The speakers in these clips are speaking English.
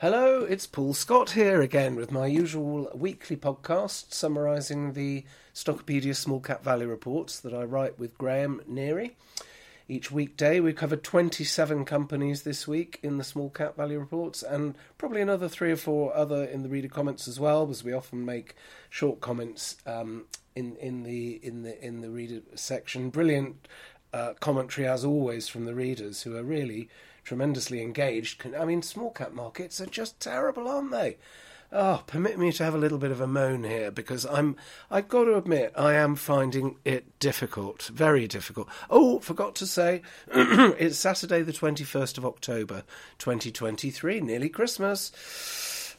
Hello, it's Paul Scott here again with my usual weekly podcast summarising the Stockopedia Small Cap Value reports that I write with Graham Neary. Each weekday, we covered 27 companies this week in the Small Cap Value reports, and probably another three or four other in the reader comments as well, because we often make short comments um, in in the in the in the reader section. Brilliant uh, commentary as always from the readers who are really tremendously engaged. I mean, small cap markets are just terrible, aren't they? Oh, permit me to have a little bit of a moan here because I'm, I've got to admit, I am finding it difficult, very difficult. Oh, forgot to say, it's Saturday, the 21st of October, 2023, nearly Christmas.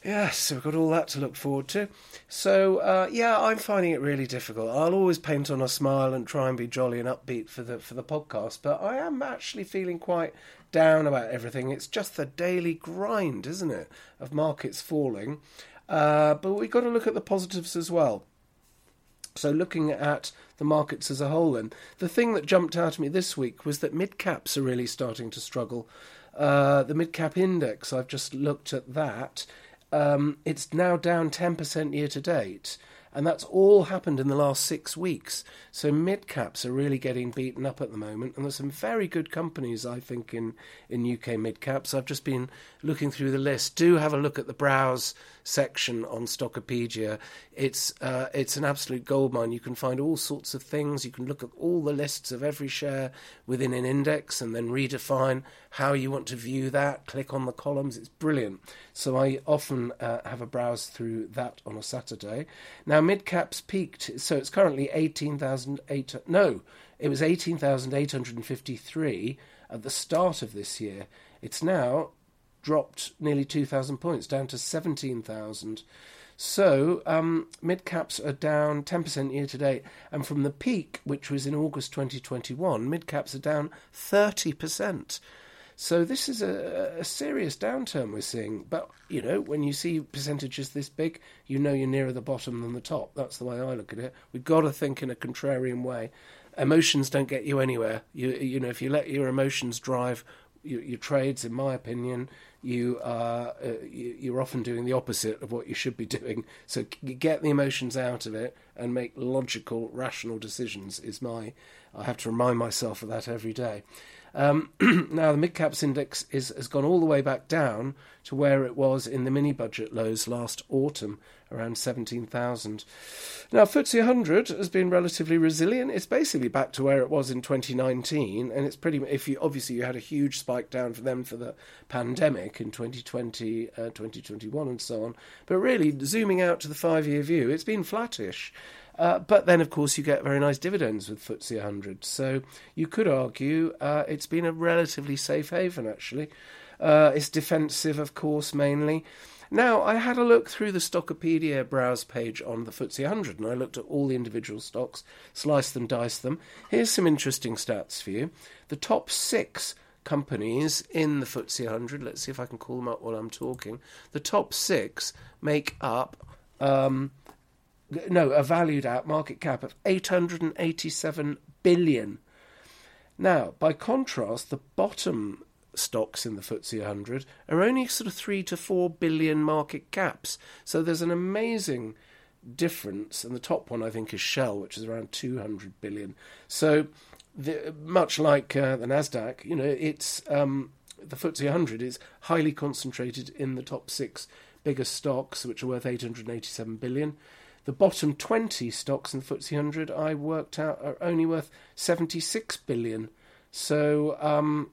Yes, so we've got all that to look forward to. So, uh, yeah, I'm finding it really difficult. I'll always paint on a smile and try and be jolly and upbeat for the for the podcast, but I am actually feeling quite down about everything. It's just the daily grind, isn't it, of markets falling. Uh, but we've got to look at the positives as well. So, looking at the markets as a whole, then the thing that jumped out at me this week was that mid caps are really starting to struggle. Uh, the mid cap index, I've just looked at that. Um, it's now down 10% year to date. And that's all happened in the last six weeks. So mid caps are really getting beaten up at the moment. And there's some very good companies, I think, in, in UK mid caps. I've just been looking through the list. Do have a look at the browse section on Stockopedia. It's uh, it's an absolute goldmine. You can find all sorts of things. You can look at all the lists of every share within an index and then redefine how you want to view that. Click on the columns. It's brilliant. So I often uh, have a browse through that on a Saturday. Now midcaps peaked, so it's currently eighteen thousand eight. No, it was eighteen thousand eight hundred and fifty three at the start of this year. It's now dropped nearly 2,000 points, down to 17,000. So um, mid caps are down 10% year to date, and from the peak, which was in August 2021, mid caps are down 30%. So this is a, a, serious downturn we're seeing. But you know, when you see percentages this big, you know you're nearer the bottom than the top. That's the way I look at it. We've got to think in a contrarian way. Emotions don't get you anywhere. You you know, if you let your emotions drive your, your trades, in my opinion, you are uh, you, are often doing the opposite of what you should be doing. So get the emotions out of it and make logical, rational decisions. Is my I have to remind myself of that every day. Um, now the mid caps index is, has gone all the way back down to where it was in the mini budget lows last autumn, around 17,000. Now FTSE 100 has been relatively resilient. It's basically back to where it was in 2019, and it's pretty. If you obviously you had a huge spike down for them for the pandemic in 2020, uh, 2021, and so on. But really, zooming out to the five-year view, it's been flattish. Uh, but then, of course, you get very nice dividends with FTSE 100. So you could argue uh, it's been a relatively safe haven, actually. Uh, it's defensive, of course, mainly. Now, I had a look through the Stockopedia browse page on the FTSE 100 and I looked at all the individual stocks, sliced them, diced them. Here's some interesting stats for you. The top six companies in the FTSE 100, let's see if I can call them up while I'm talking. The top six make up. Um, no, a valued at market cap of 887 billion. Now, by contrast, the bottom stocks in the FTSE 100 are only sort of 3 to 4 billion market caps. So there's an amazing difference. And the top one, I think, is Shell, which is around 200 billion. So, the, much like uh, the NASDAQ, you know, it's um, the FTSE 100 is highly concentrated in the top six biggest stocks, which are worth 887 billion. The bottom 20 stocks in the FTSE 100 I worked out are only worth 76 billion. So um,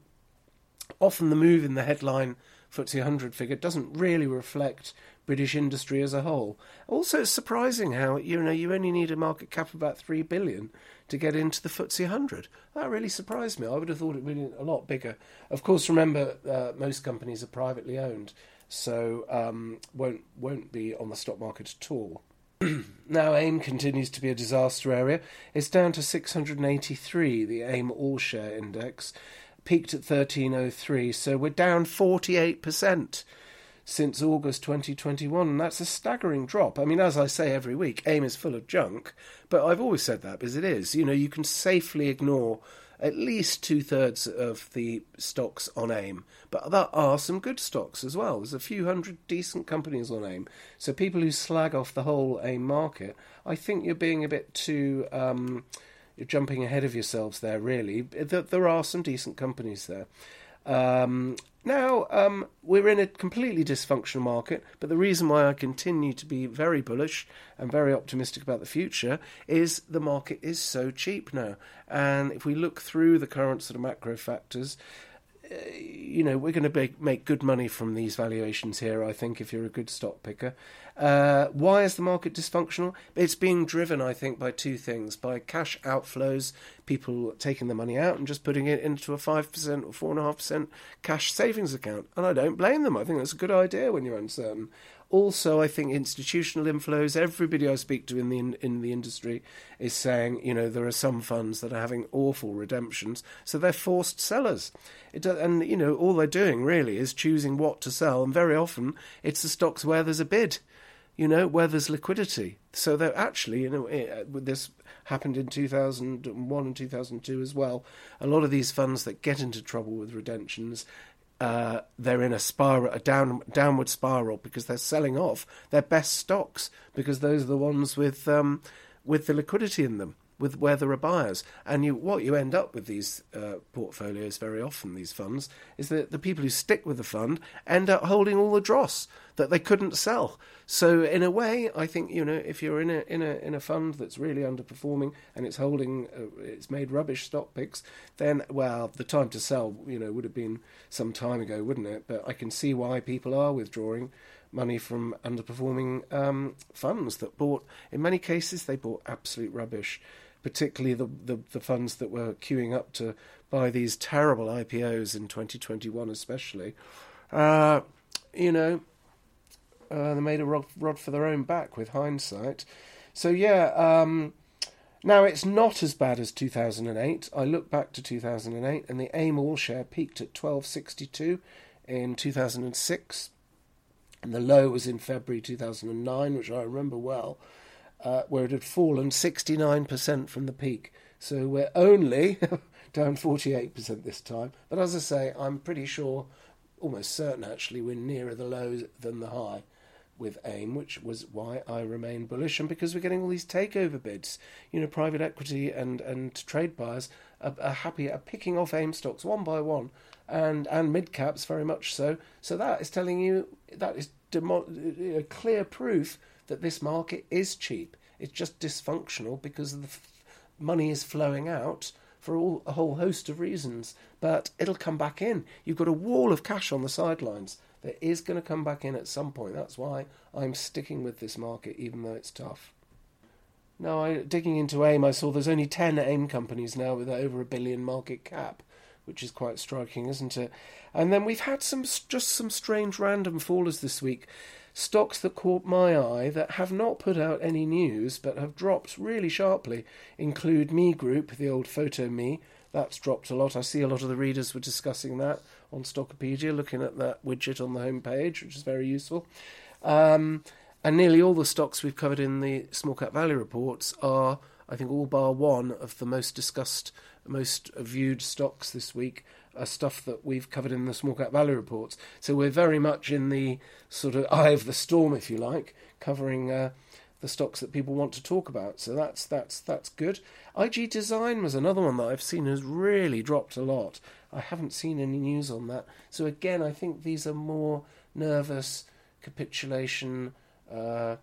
often the move in the headline FTSE 100 figure doesn't really reflect British industry as a whole. Also, it's surprising how you know you only need a market cap of about three billion to get into the FTSE 100. That really surprised me. I would have thought it would be a lot bigger. Of course, remember uh, most companies are privately owned, so um, won't won't be on the stock market at all. now, AIM continues to be a disaster area. It's down to 683, the AIM All Share Index, peaked at 1303, so we're down 48% since August 2021, and that's a staggering drop. I mean, as I say every week, AIM is full of junk, but I've always said that because it is. You know, you can safely ignore at least two thirds of the stocks on AIM. But there are some good stocks as well. There's a few hundred decent companies on AIM. So people who slag off the whole AIM market, I think you're being a bit too. Um, you're jumping ahead of yourselves there, really. There are some decent companies there. Um, now, um, we're in a completely dysfunctional market, but the reason why I continue to be very bullish and very optimistic about the future is the market is so cheap now. And if we look through the current sort of macro factors, uh, you know, we're going to make, make good money from these valuations here, I think, if you're a good stock picker. Uh, why is the market dysfunctional? It's being driven, I think, by two things by cash outflows, people taking the money out and just putting it into a 5% or 4.5% cash savings account. And I don't blame them. I think that's a good idea when you're uncertain. Also, I think institutional inflows. Everybody I speak to in the in, in, the industry is saying, you know, there are some funds that are having awful redemptions, so they're forced sellers. And you know, all they're doing really is choosing what to sell, and very often it's the stocks where there's a bid, you know, where there's liquidity. So they're actually, you know, eh, this happened in 2001 and 2002 as well. A lot of these funds that get into trouble with redemptions uh, they're in a spiral, a down downward spiral because they're selling off their best stocks because those are the ones with um, with the liquidity in them with where there are buyers. And you, what you end up with these uh, portfolios very often, these funds, is that the people who stick with the fund end up holding all the dross that they couldn't sell. So in a way, I think you know if you're in a in a in a fund that's really underperforming and it's holding uh, it's made rubbish stock picks, then well the time to sell you know would have been some time ago, wouldn't it? But I can see why people are withdrawing money from underperforming um, funds that bought, in many cases, they bought absolute rubbish particularly the, the, the funds that were queuing up to buy these terrible IPOs in 2021, especially. Uh, you know, uh, they made a rod, rod, for their own back with hindsight. So, yeah, um, now it's not as bad as 2008. I look back to 2008 and the AIM All Share peaked at 1262 in 2006. And the low was in February 2009, which I remember well uh, where it had fallen 69% from the peak. So we're only down 48% this time. But as I say, I'm pretty sure, almost certain actually, we're nearer the low than the high with AIM, which was why I remain bullish, and because we're getting all these takeover bids. You know, private equity and, and trade buyers are, are happy at picking off AIM stocks one by one, and, and mid caps very much so. So that is telling you that is demo- clear proof that this market is cheap. It's just dysfunctional because the f- money is flowing out for all, a whole host of reasons. But it'll come back in. You've got a wall of cash on the sidelines that is going to come back in at some point. That's why I'm sticking with this market, even though it's tough. Now, I, digging into AIM, I saw there's only 10 AIM companies now with over a billion market cap, which is quite striking, isn't it? And then we've had some just some strange random fallers this week. Stocks that caught my eye that have not put out any news but have dropped really sharply include Me Group, the old Photo Me. That's dropped a lot. I see a lot of the readers were discussing that on Stockopedia, looking at that widget on the home page, which is very useful. Um, and nearly all the stocks we've covered in the Small Cap Value reports are, I think, all bar one of the most discussed, most viewed stocks this week stuff that we've covered in the Small Cap Value reports. So we're very much in the sort of eye of the storm, if you like, covering uh, the stocks that people want to talk about. So that's that's that's good. IG Design was another one that I've seen has really dropped a lot. I haven't seen any news on that. So again, I think these are more nervous capitulation uh,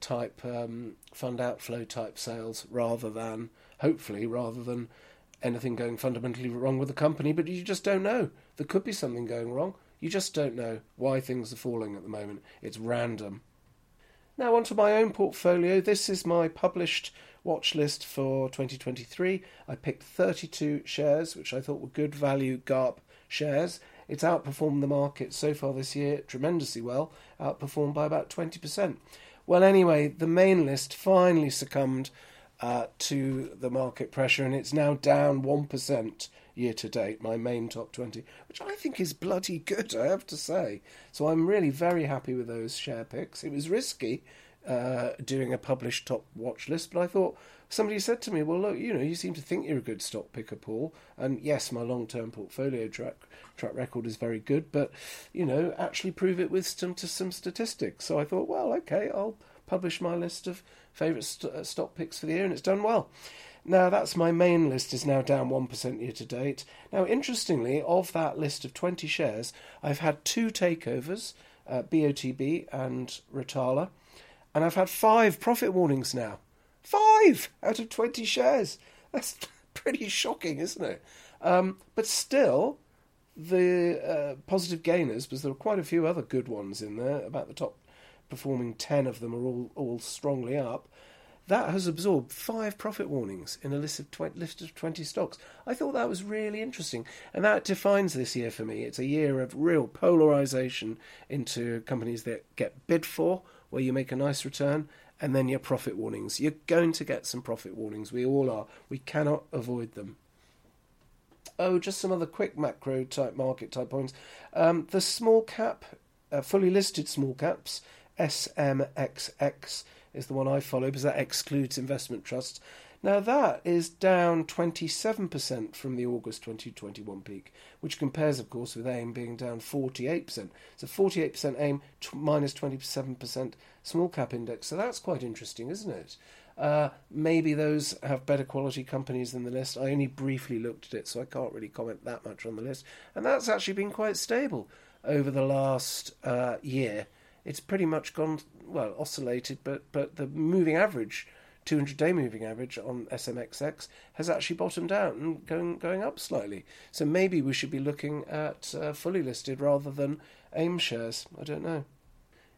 type um, fund outflow type sales rather than hopefully rather than anything going fundamentally wrong with the company, but you just don't know. There could be something going wrong. You just don't know why things are falling at the moment. It's random. Now, onto my own portfolio. This is my published watch list for 2023. I picked 32 shares, which I thought were good value GARP shares. It's outperformed the market so far this year tremendously well, outperformed by about 20%. Well, anyway, the main list finally succumbed uh, to the market pressure, and it's now down 1% year to date, my main top 20, which I think is bloody good, I have to say. So I'm really very happy with those share picks. It was risky uh, doing a published top watch list, but I thought somebody said to me, "Well, look, you know, you seem to think you're a good stock picker, Paul, and yes, my long-term portfolio track track record is very good, but you know, actually prove it with some to some statistics." So I thought, well, okay, I'll publish my list of favourite st- uh, stock picks for the year, and it's done well. Now that's my main list is now down one percent year to date. Now, interestingly, of that list of twenty shares, I've had two takeovers, uh, BOTB and Ritala, and I've had five profit warnings now. Five out of 20 shares. That's pretty shocking, isn't it? Um, but still, the uh, positive gainers, because there are quite a few other good ones in there, about the top performing 10 of them are all, all strongly up. That has absorbed five profit warnings in a list of, 20, list of 20 stocks. I thought that was really interesting. And that defines this year for me. It's a year of real polarization into companies that get bid for, where you make a nice return, and then your profit warnings. You're going to get some profit warnings. We all are. We cannot avoid them. Oh, just some other quick macro type market type points. Um, the small cap, uh, fully listed small caps, SMXX is the one I follow because that excludes investment trusts. Now that is down 27% from the August 2021 peak, which compares, of course, with AIM being down 48%. So 48% AIM t- minus 27% small cap index. So that's quite interesting, isn't it? Uh, maybe those have better quality companies than the list. I only briefly looked at it, so I can't really comment that much on the list. And that's actually been quite stable over the last uh, year. It's pretty much gone well, oscillated, but but the moving average 200 day moving average on SMXX has actually bottomed out and going going up slightly. So maybe we should be looking at uh, fully listed rather than AIM shares. I don't know.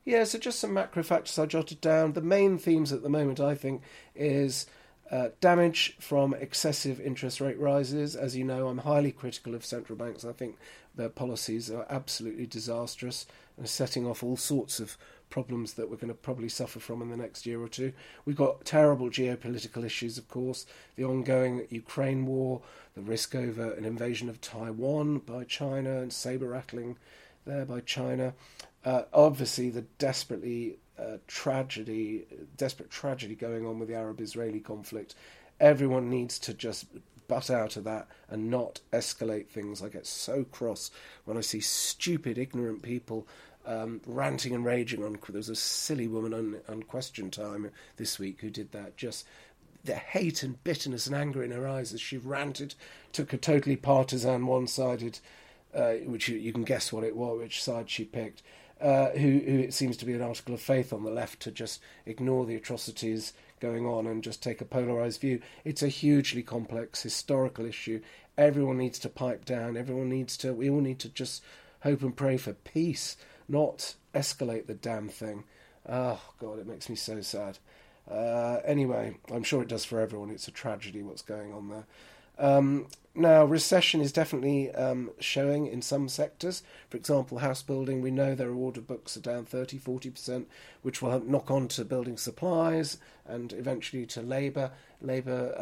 Yeah, so just some macro factors I jotted down. The main themes at the moment, I think, is uh, damage from excessive interest rate rises. As you know, I'm highly critical of central banks. I think their policies are absolutely disastrous and setting off all sorts of problems that we're going to probably suffer from in the next year or two. We've got terrible geopolitical issues, of course, the ongoing Ukraine war, the risk over an invasion of Taiwan by China and saber rattling there by China. Uh, obviously, the desperately uh, tragedy, desperate tragedy going on with the Arab-Israeli conflict. Everyone needs to just butt out of that and not escalate things. I get so cross when I see stupid, ignorant people um, ranting and raging on. There was a silly woman on, on Question Time this week who did that. Just the hate and bitterness and anger in her eyes as she ranted, took a totally partisan, one-sided, uh, which you, you, can guess what it was, which side she picked. Uh, who, who it seems to be an article of faith on the left to just ignore the atrocities going on and just take a polarized view. It's a hugely complex historical issue. Everyone needs to pipe down. Everyone needs to. We all need to just hope and pray for peace not escalate the damn thing. Oh, God, it makes me so sad. Uh, anyway, I'm sure it does for everyone. It's a tragedy what's going on there. Um, now, recession is definitely um, showing in some sectors. For example, house building, we know their order books are down 30 40%, which will knock on to building supplies and eventually to labour. Labour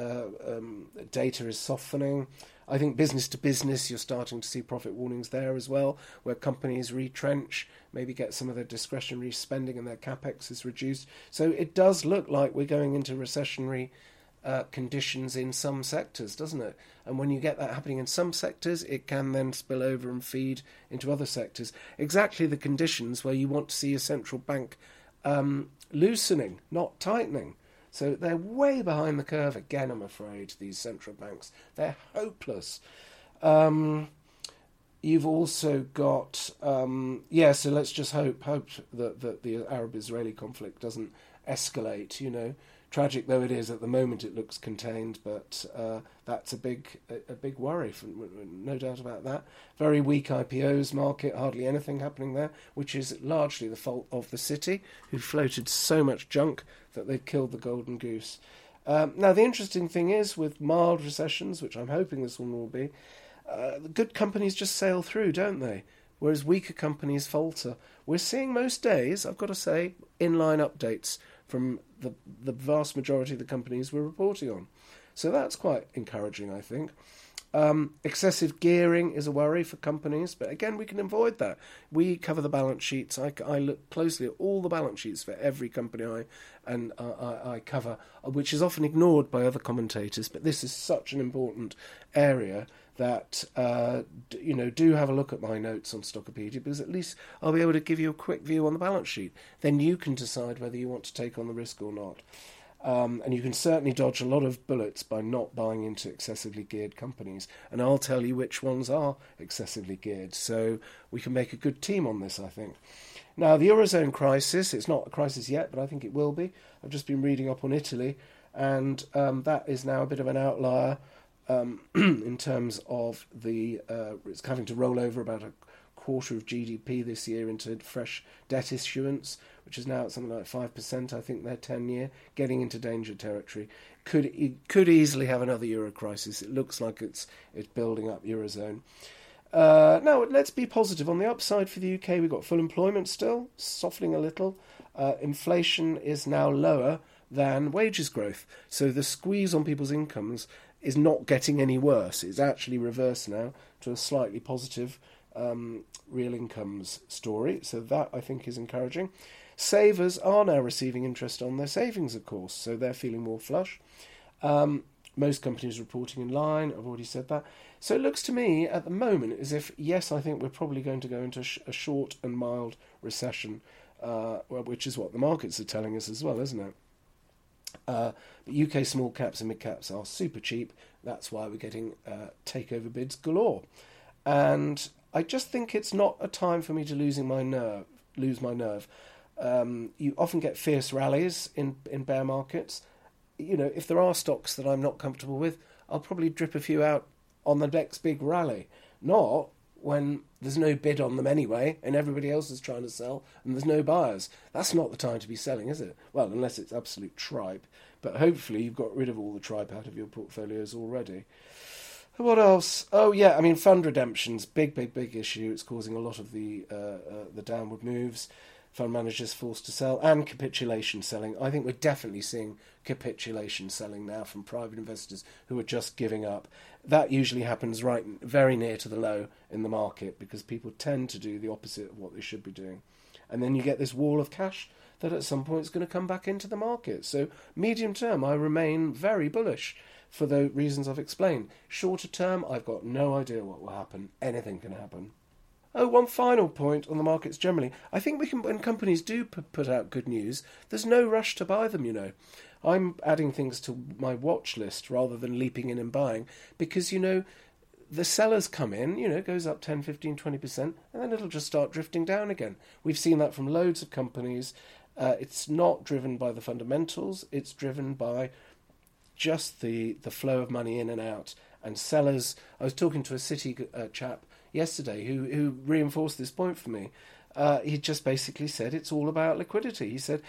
uh, um, data is softening. I think business to business, you're starting to see profit warnings there as well, where companies retrench, maybe get some of their discretionary spending and their capex is reduced. So it does look like we're going into recessionary uh, conditions in some sectors, doesn't it? And when you get that happening in some sectors, it can then spill over and feed into other sectors. Exactly the conditions where you want to see a central bank um, loosening, not tightening. So they're way behind the curve again, I'm afraid, these central banks. They're hopeless. Um, you've also got, um, yeah, so let's just hope, hope that, that the Arab Israeli conflict doesn't escalate, you know. Tragic though it is at the moment, it looks contained, but uh, that's a big a, a big worry, no doubt about that. Very weak IPOs market, hardly anything happening there, which is largely the fault of the city, who floated so much junk that they've killed the golden goose. Um, now, the interesting thing is with mild recessions, which I'm hoping this one will be, uh, good companies just sail through, don't they? Whereas weaker companies falter. We're seeing most days, I've got to say, inline updates from the, the vast majority of the companies we're reporting on. So that's quite encouraging, I think. Um, excessive gearing is a worry for companies, but again, we can avoid that. We cover the balance sheets. I, I look closely at all the balance sheets for every company I and uh, I, I, cover, which is often ignored by other commentators. But this is such an important area that uh, you know do have a look at my notes on Stockopedia because at least I'll be able to give you a quick view on the balance sheet. Then you can decide whether you want to take on the risk or not. Um, and you can certainly dodge a lot of bullets by not buying into excessively geared companies. And I'll tell you which ones are excessively geared. So we can make a good team on this, I think. Now, the Eurozone crisis, it's not a crisis yet, but I think it will be. I've just been reading up on Italy, and um, that is now a bit of an outlier um, in terms of the. Uh, it's having to roll over about a quarter of GDP this year into fresh debt issuance, which is now at something like five percent. I think their ten-year, getting into danger territory. Could could easily have another euro crisis. It looks like it's it's building up eurozone. Uh, now let's be positive. On the upside for the UK, we've got full employment still softening a little. Uh, inflation is now lower than wages growth, so the squeeze on people's incomes is not getting any worse. It's actually reversed now to a slightly positive um, real incomes story. So that I think is encouraging. Savers are now receiving interest on their savings, of course, so they're feeling more flush. Um, most companies reporting in line. I've already said that. So it looks to me at the moment as if, yes, I think we're probably going to go into a short and mild recession, uh, which is what the markets are telling us as well, isn't it? Uh, but UK small caps and mid caps are super cheap. That's why we're getting uh, takeover bids galore. And I just think it's not a time for me to losing my nerve, lose my nerve. Um, you often get fierce rallies in in bear markets. You know, if there are stocks that I'm not comfortable with, I'll probably drip a few out on the next big rally. Not when there's no bid on them anyway, and everybody else is trying to sell, and there's no buyers. That's not the time to be selling, is it? Well, unless it's absolute tripe. But hopefully, you've got rid of all the tripe out of your portfolios already. What else? Oh yeah, I mean fund redemptions, big, big, big issue. It's causing a lot of the uh, uh, the downward moves. Fund managers forced to sell and capitulation selling. I think we're definitely seeing capitulation selling now from private investors who are just giving up. That usually happens right very near to the low in the market because people tend to do the opposite of what they should be doing, and then you get this wall of cash that at some point is going to come back into the market. So medium term, I remain very bullish for the reasons I've explained. Shorter term, I've got no idea what will happen. Anything can happen. Oh, one final point on the markets generally. I think we can, when companies do put out good news, there's no rush to buy them, you know. I'm adding things to my watch list rather than leaping in and buying because, you know, the sellers come in, you know, goes up 10, 15, 20%, and then it'll just start drifting down again. We've seen that from loads of companies. Uh, it's not driven by the fundamentals, it's driven by just the, the flow of money in and out. And sellers, I was talking to a city uh, chap yesterday who, who reinforced this point for me. Uh, he just basically said it's all about liquidity. He said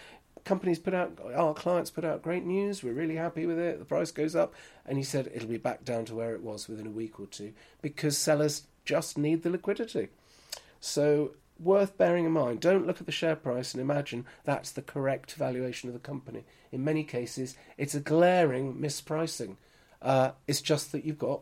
companies put out, our clients put out great news, we're really happy with it, the price goes up, and he said it'll be back down to where it was within a week or two because sellers just need the liquidity. So worth bearing in mind. Don't look at the share price and imagine that's the correct valuation of the company. In many cases, it's a glaring mispricing. Uh, it's just that you've got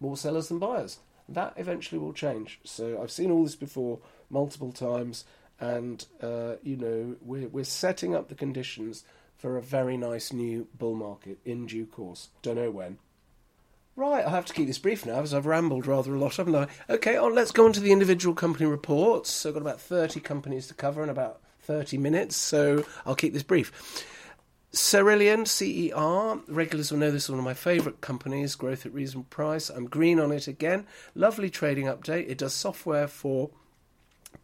more sellers than buyers. That eventually will change. So I've seen all this before multiple times, and uh, you know we're we're setting up the conditions for a very nice new bull market in due course. Don't know when. Right, I have to keep this brief now because I've rambled rather a lot, haven't I? Okay, on, let's go on to the individual company reports. So I've got about 30 companies to cover in about 30 minutes, so I'll keep this brief. Cerillion, CER, regulars will know this is one of my favourite companies, growth at reasonable price. I'm green on it again. Lovely trading update. It does software for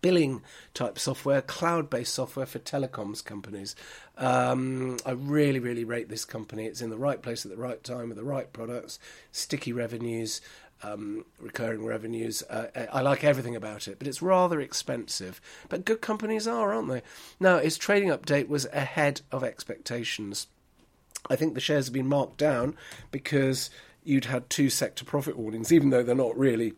billing type software, cloud based software for telecoms companies. Um, I really, really rate this company. It's in the right place at the right time with the right products, sticky revenues, um, recurring revenues. Uh, I like everything about it, but it's rather expensive. But good companies are, aren't they? Now, its trading update was ahead of expectations. I think the shares have been marked down because you'd had two sector profit warnings, even though they're not really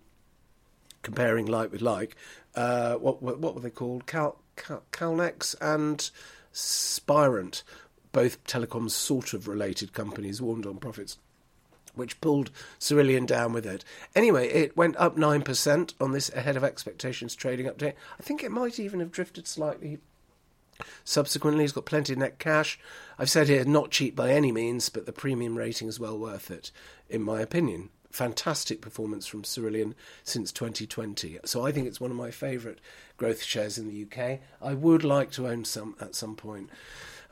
comparing like with like. Uh, what, what, what were they called? Cal, Cal, Calnex and Spirent, both telecoms sort of related companies, warned on profits. Which pulled Cerillion down with it. Anyway, it went up 9% on this ahead of expectations trading update. I think it might even have drifted slightly subsequently. He's got plenty of net cash. I've said here, not cheap by any means, but the premium rating is well worth it, in my opinion. Fantastic performance from Cerillion since 2020. So I think it's one of my favourite growth shares in the UK. I would like to own some at some point.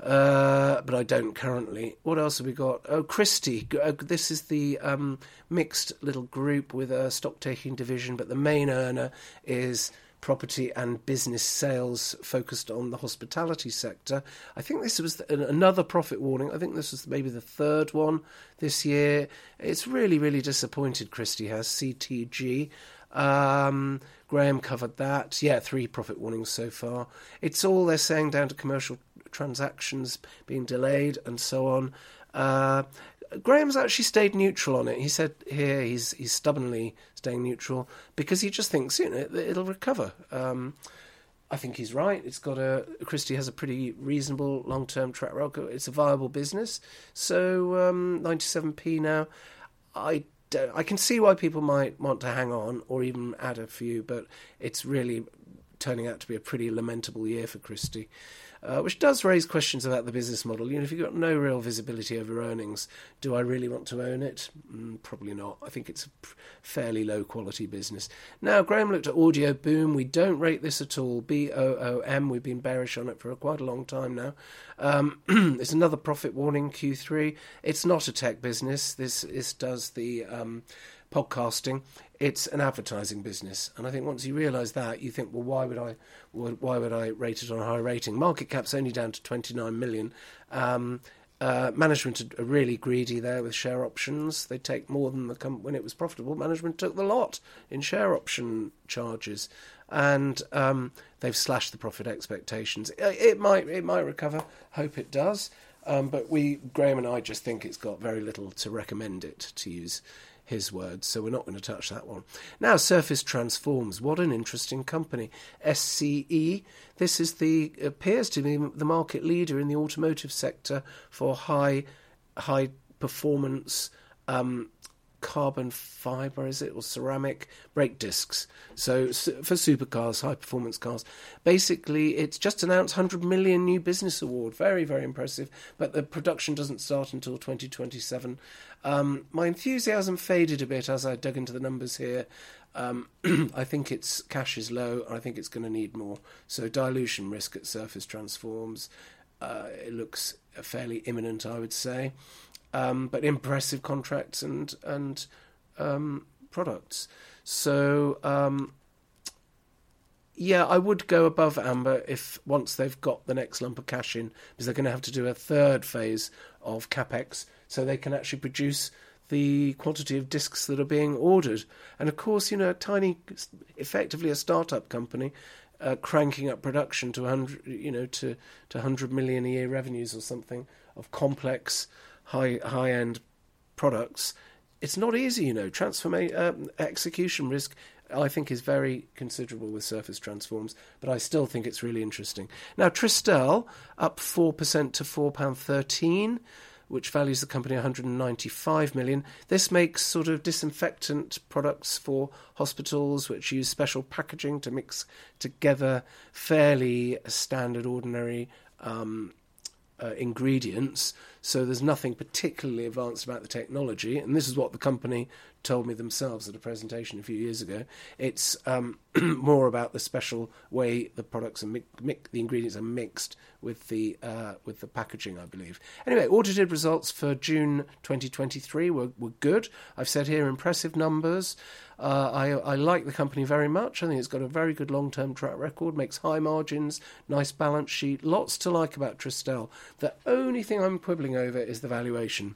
Uh, but I don't currently. What else have we got? Oh, Christie. Uh, this is the um, mixed little group with a stock taking division, but the main earner is property and business sales focused on the hospitality sector. I think this was another profit warning. I think this was maybe the third one this year. It's really, really disappointed, Christie has. CTG. Um, Graham covered that. Yeah, three profit warnings so far. It's all they're saying down to commercial transactions being delayed and so on. Uh, Graham's actually stayed neutral on it. He said here he's he's stubbornly staying neutral because he just thinks you know it, it'll recover. Um, I think he's right. It's got a Christie has a pretty reasonable long term track record. It's a viable business. So um, 97p now. I I can see why people might want to hang on or even add a few, but it's really turning out to be a pretty lamentable year for Christie uh, which does raise questions about the business model. You know, if you've got no real visibility over earnings, do I really want to own it? Mm, probably not. I think it's a fairly low quality business. Now, Graham looked at Audioboom. We don't rate this at all. B O O M. We've been bearish on it for quite a long time now. Um, it's another profit warning Q3. It's not a tech business. This this does the um, podcasting. It's an advertising business, and I think once you realise that, you think, well, why would I, why would I rate it on a high rating? Market cap's only down to 29 million. Um, uh, management are really greedy there with share options. They take more than the com- when it was profitable. Management took the lot in share option charges, and um, they've slashed the profit expectations. It, it, might it might recover. Hope it does. Um, but we Graham and I just think it's got very little to recommend it to use his words, so we're not going to touch that one. Now, Surface Transforms. What an interesting company. SCE. This is the appears to be the market leader in the automotive sector for high high performance um, carbon fiber, is it, or ceramic brake discs. So for supercars, high performance cars. Basically, it's just announced 100 million new business award. Very, very impressive. But the production doesn't start until 2027. Um, my enthusiasm faded a bit as I dug into the numbers here. Um, I think its cash is low. I think it's going to need more. So dilution risk at Surface Transforms. Uh, it looks fairly imminent, I would say um, but impressive contracts and and um, products. So um, yeah, I would go above Amber if once they've got the next lump of cash in, because they're going to have to do a third phase of capex, so they can actually produce the quantity of discs that are being ordered. And of course, you know, a tiny, effectively a startup company. Uh, cranking up production to 100, you know, to, to 100 million a year revenues or something of complex high high end products, it's not easy. You know, transformation um, execution risk. I think is very considerable with Surface Transforms, but I still think it's really interesting. Now, Tristel up four percent to four pound thirteen, which values the company 195 million. This makes sort of disinfectant products for hospitals, which use special packaging to mix together fairly standard, ordinary um, uh, ingredients. So there's nothing particularly advanced about the technology, and this is what the company told me themselves at a presentation a few years ago. It's um, more about the special way the products are mi- mi- the ingredients are mixed with the uh, with the packaging, I believe. Anyway, audited results for June 2023 were, were good. I've said here impressive numbers. Uh, I, I like the company very much. I think it's got a very good long term track record, makes high margins, nice balance sheet, lots to like about Tristel. The only thing I'm quibbling over is the valuation.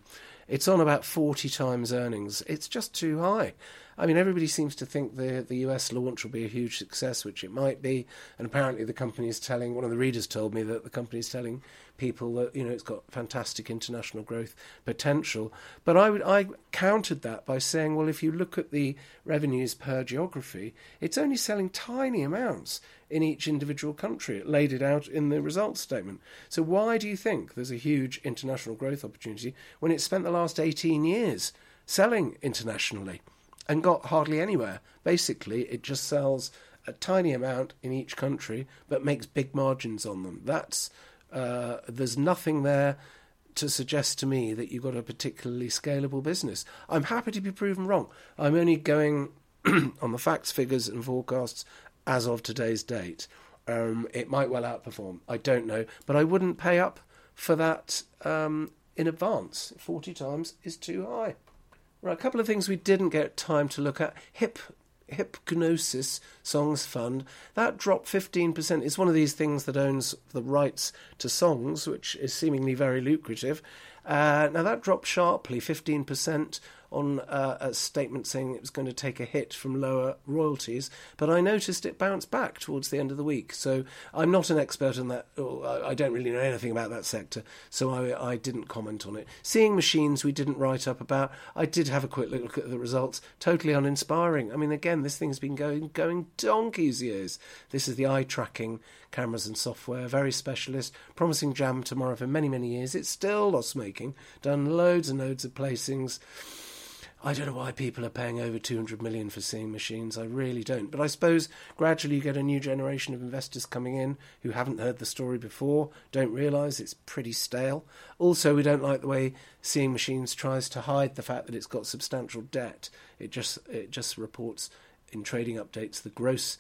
It's on about 40 times earnings. It's just too high. I mean, everybody seems to think the the US launch will be a huge success, which it might be. And apparently, the company is telling one of the readers told me that the company is telling people that you know it's got fantastic international growth potential. But I would I countered that by saying, well, if you look at the revenues per geography, it's only selling tiny amounts in each individual country. It laid it out in the results statement. So why do you think there's a huge international growth opportunity when it spent the last 18 years selling internationally and got hardly anywhere. Basically, it just sells a tiny amount in each country, but makes big margins on them. That's uh, there's nothing there to suggest to me that you've got a particularly scalable business. I'm happy to be proven wrong. I'm only going on the facts, figures, and forecasts as of today's date. Um, it might well outperform. I don't know, but I wouldn't pay up for that um, in advance. Forty times is too high. Right, a couple of things we didn't get time to look at. Hip Hipgnosis Songs Fund, that dropped 15%. It's one of these things that owns the rights to songs, which is seemingly very lucrative. Uh, now, that dropped sharply, 15% on uh, a statement saying it was going to take a hit from lower royalties, but I noticed it bounced back towards the end of the week. So I'm not an expert in that. I don't really know anything about that sector, so I, I didn't comment on it. Seeing machines we didn't write up about. I did have a quick look at the results. Totally uninspiring. I mean, again, this thing's been going going donkey's years. This is the eye tracking cameras and software, very specialist, promising jam tomorrow for many many years. It's still loss making. Done loads and loads of placings. I don't know why people are paying over 200 million for seeing machines. I really don't. But I suppose gradually you get a new generation of investors coming in who haven't heard the story before, don't realise it's pretty stale. Also, we don't like the way seeing machines tries to hide the fact that it's got substantial debt. It just it just reports in trading updates the gross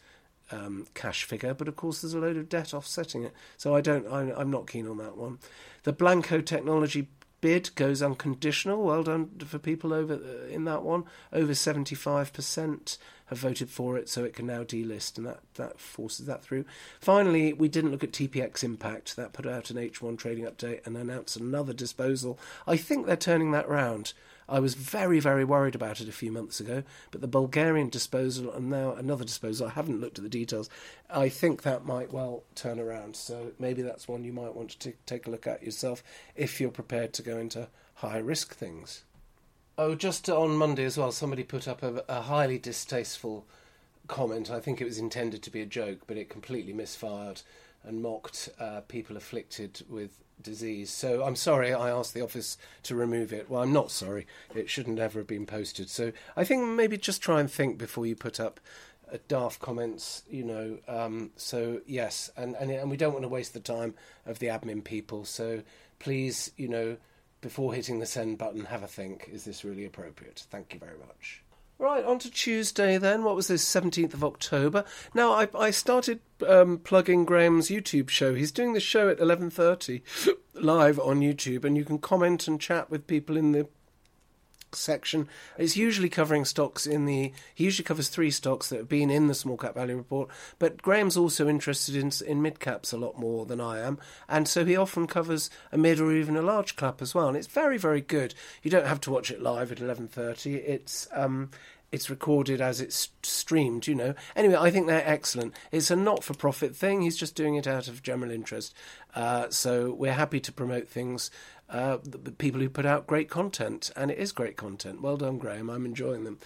um, cash figure, but of course there's a load of debt offsetting it. So I don't. I'm, I'm not keen on that one. The Blancco Technology bid goes unconditional. Well done for people over uh, in that one. Over seventy five percent have voted for it, so it can now delist, and that that forces that through. Finally, we didn't look at TPX Impact. That put out an H1 trading update and announced another disposal. I think they're turning that round. I was very, very worried about it a few months ago, but the Bulgarian disposal and now another disposal, I haven't looked at the details. I think that might well turn around. So maybe that's one you might want to t- take a look at yourself if you're prepared to go into high risk things. Oh, just on Monday as well, somebody put up a, a highly distasteful comment. I think it was intended to be a joke, but it completely misfired and mocked uh, people afflicted with disease. So I'm sorry I asked the office to remove it. Well, I'm not sorry. It shouldn't ever have been posted. So I think maybe just try and think before you put up uh, daft comments, you know. Um, so yes, and, and and we don't want to waste the time of the admin people. So please, you know, before hitting the send button, have a think. Is this really appropriate? Thank you very much. Right, on to Tuesday then. What was this, 17th of October? Now, I, I started um, plugging Graham's YouTube show. He's doing the show at 11.30 live on YouTube, and you can comment and chat with people in the section. It's usually covering stocks in the. He usually covers three stocks that have been in the small cap value report. But Graham's also interested in in mid caps a lot more than I am, and so he often covers a mid or even a large cap as well. And it's very very good. You don't have to watch it live at eleven thirty. It's um, it's recorded as it's streamed, you know. Anyway, I think they're excellent. It's a not for profit thing. He's just doing it out of general interest. Uh, so we're happy to promote things uh, the, the, people who put out great content, and it is great content. Well done, Graham. I'm enjoying them.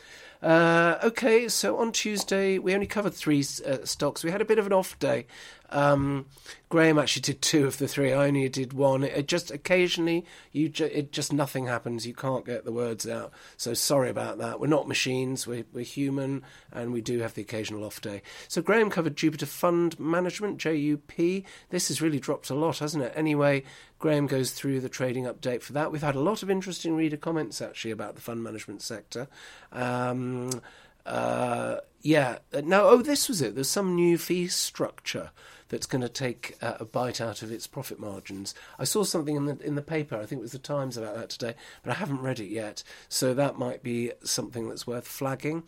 Uh, okay, so on Tuesday we only covered three uh, stocks. We had a bit of an off day. Um, Graham actually did two of the three. I only did one. It, just occasionally you ju- it just nothing happens. You can't get the words out. So sorry about that. We're not machines. We're, we're human, and we do have the occasional off day. So Graham covered Jupiter Fund Management (JUP). This has really dropped a lot, hasn't it? Anyway, Graham goes through the trading update for that. We've had a lot of interesting reader comments actually about the fund management sector. Um, uh, yeah. Now, oh, this was it. There's some new fee structure that's going to take uh, a bite out of its profit margins. I saw something in the in the paper. I think it was the Times about that today, but I haven't read it yet. So that might be something that's worth flagging.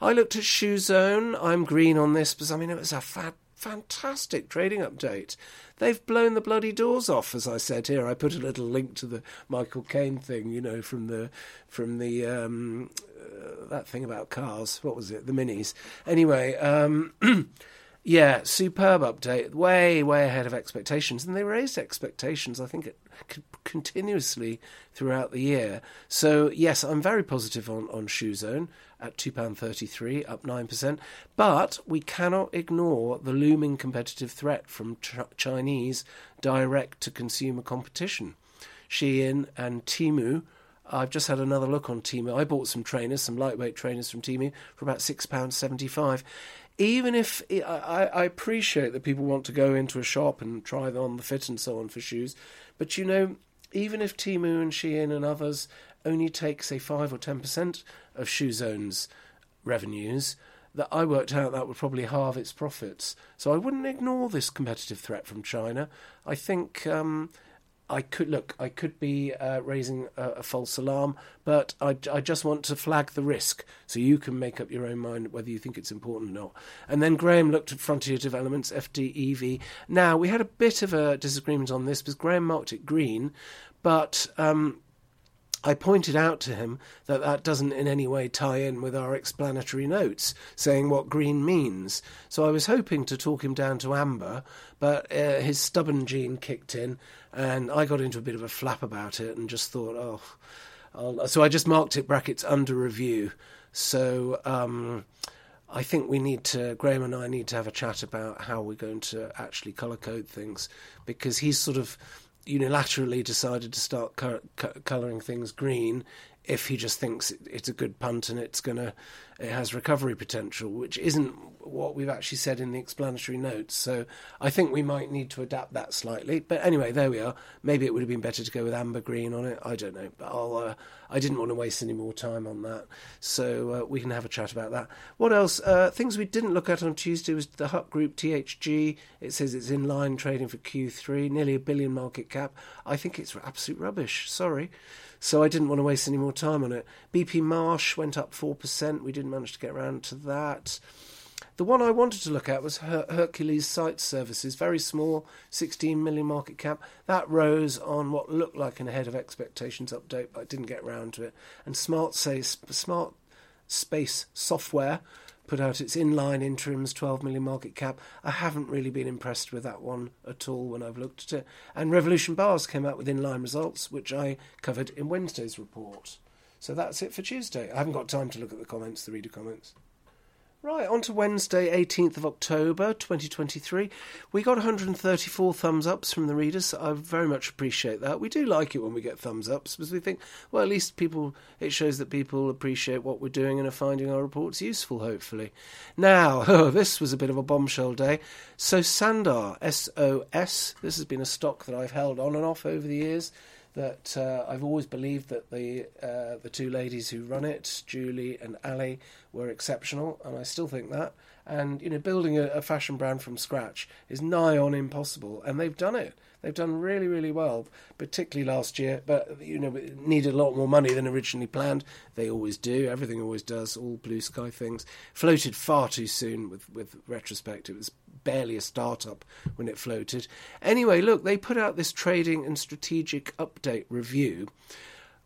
I looked at Shoe Zone. I'm green on this because I mean it was a fat fantastic trading update. They've blown the bloody doors off, as I said here. I put a little link to the Michael Caine thing, you know, from the from the um, uh, that thing about cars. What was it? The minis. Anyway. Um, Yeah, superb update. Way, way ahead of expectations. And they raised expectations, I think, continuously throughout the year. So, yes, I'm very positive on, on Shoe Zone at £2.33, up 9%. But we cannot ignore the looming competitive threat from ch- Chinese direct to consumer competition. Shein and Temu. I've just had another look on Temu. I bought some trainers, some lightweight trainers from Temu for about £6.75. Even if I, appreciate that people want to go into a shop and try on the fit and so on for shoes, but you know, even if Temu and Shein and others only take, say, 5 or 10% of Shoe Zone's revenues, that I worked out that would probably halve its profits. So I wouldn't ignore this competitive threat from China. I think um, I could look. I could be uh, raising a, a, false alarm, but I, I, just want to flag the risk so you can make up your own mind whether you think it's important or not. And then Graham looked at frontier developments, FDEV. Now we had a bit of a disagreement on this because Graham marked it green, but. Um, I pointed out to him that that doesn't in any way tie in with our explanatory notes saying what green means. So I was hoping to talk him down to amber, but uh, his stubborn gene kicked in, and I got into a bit of a flap about it and just thought, oh. I'll... so I just marked it brackets under review. So um, I think we need to, Graham and I need to have a chat about how we're going to actually colour code things because he's sort of unilaterally decided to start co- co- colouring things green if he just thinks it's a good punt and it's gonna it has recovery potential, which isn't what we've actually said in the explanatory notes. So I think we might need to adapt that slightly. But anyway, there we are. Maybe it would have been better to go with amber green on it. I don't know, but I'll. Uh, I didn't want to waste any more time on that, so uh, we can have a chat about that. What else? Uh, things we didn't look at on Tuesday was the Hut Group THG. It says it's in line trading for Q3, nearly a billion market cap. I think it's absolute rubbish. Sorry. So I didn't want to waste any more time on it. BP Marsh went up 4%. We didn't manage to get around to that. The one I wanted to look at was Her- Hercules Site Services, very small, 16 million market cap. That rose on what looked like an ahead of expectations update, but I didn't get round to it. And Smart, say, Smart Space Software put out its inline interims 12 million market cap. I haven't really been impressed with that one at all when I've looked at it. And Revolution Bars came out with inline results, which I covered in Wednesday's report. So that's it for Tuesday. I haven't got time to look at the comments, the reader comments. Right, on to Wednesday, 18th of October 2023. We got 134 thumbs ups from the readers. I very much appreciate that. We do like it when we get thumbs ups because we think, well, at least people, it shows that people appreciate what we're doing and are finding our reports useful, hopefully. Now, oh, this was a bit of a bombshell day. Sosandar, S O S, this has been a stock that I've held on and off over the years that uh, I've always believed that the uh, the two ladies who run it, Julie and Ali, were exceptional, and I still think that. And you know, building a, a, fashion brand from scratch is nigh on impossible, and they've done it. They've done really, really well, particularly last year. But you know, needed a lot more money than originally planned. They always do. Everything always does. All blue sky things. Floated far too soon. With with retrospect, it was barely a startup when it floated. Anyway, look, they put out this trading and strategic update review.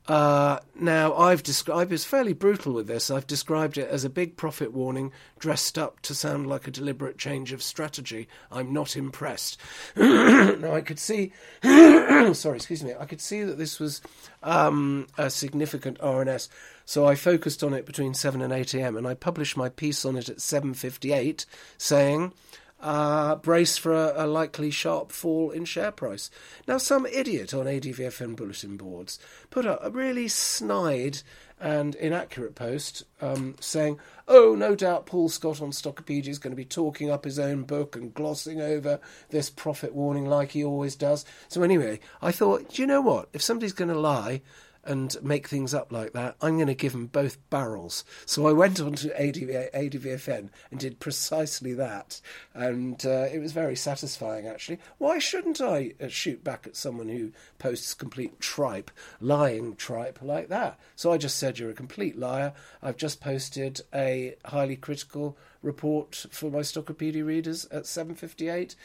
Uh, now, I've described it's fairly brutal with this. I've described it as a big profit warning dressed up to sound like a deliberate change of strategy. I'm not impressed. now, I could see, sorry, excuse me, I could see that this was um, a significant RNS, so I focused on it between 7 and 8 a.m. and I published my piece on it at 7:58, saying uh, brace for a, a, likely sharp fall in share price. Now, some idiot on ADVFN bulletin boards put up a really snide and inaccurate post um, saying, oh, no doubt Paul Scott on Stockopedia is going to be talking up his own book and glossing over this profit warning like he always does. So, anyway, I thought, do you know what? If somebody's going to lie, and make things up like that, I'm going to give them both barrels. So I went on to ADV, ADVFN and did precisely that, and uh, it was very satisfying actually. Why shouldn't I uh, shoot back at someone who posts complete tripe, lying tripe like that? So I just said, You're a complete liar. I've just posted a highly critical report for my Stockopedia readers at 758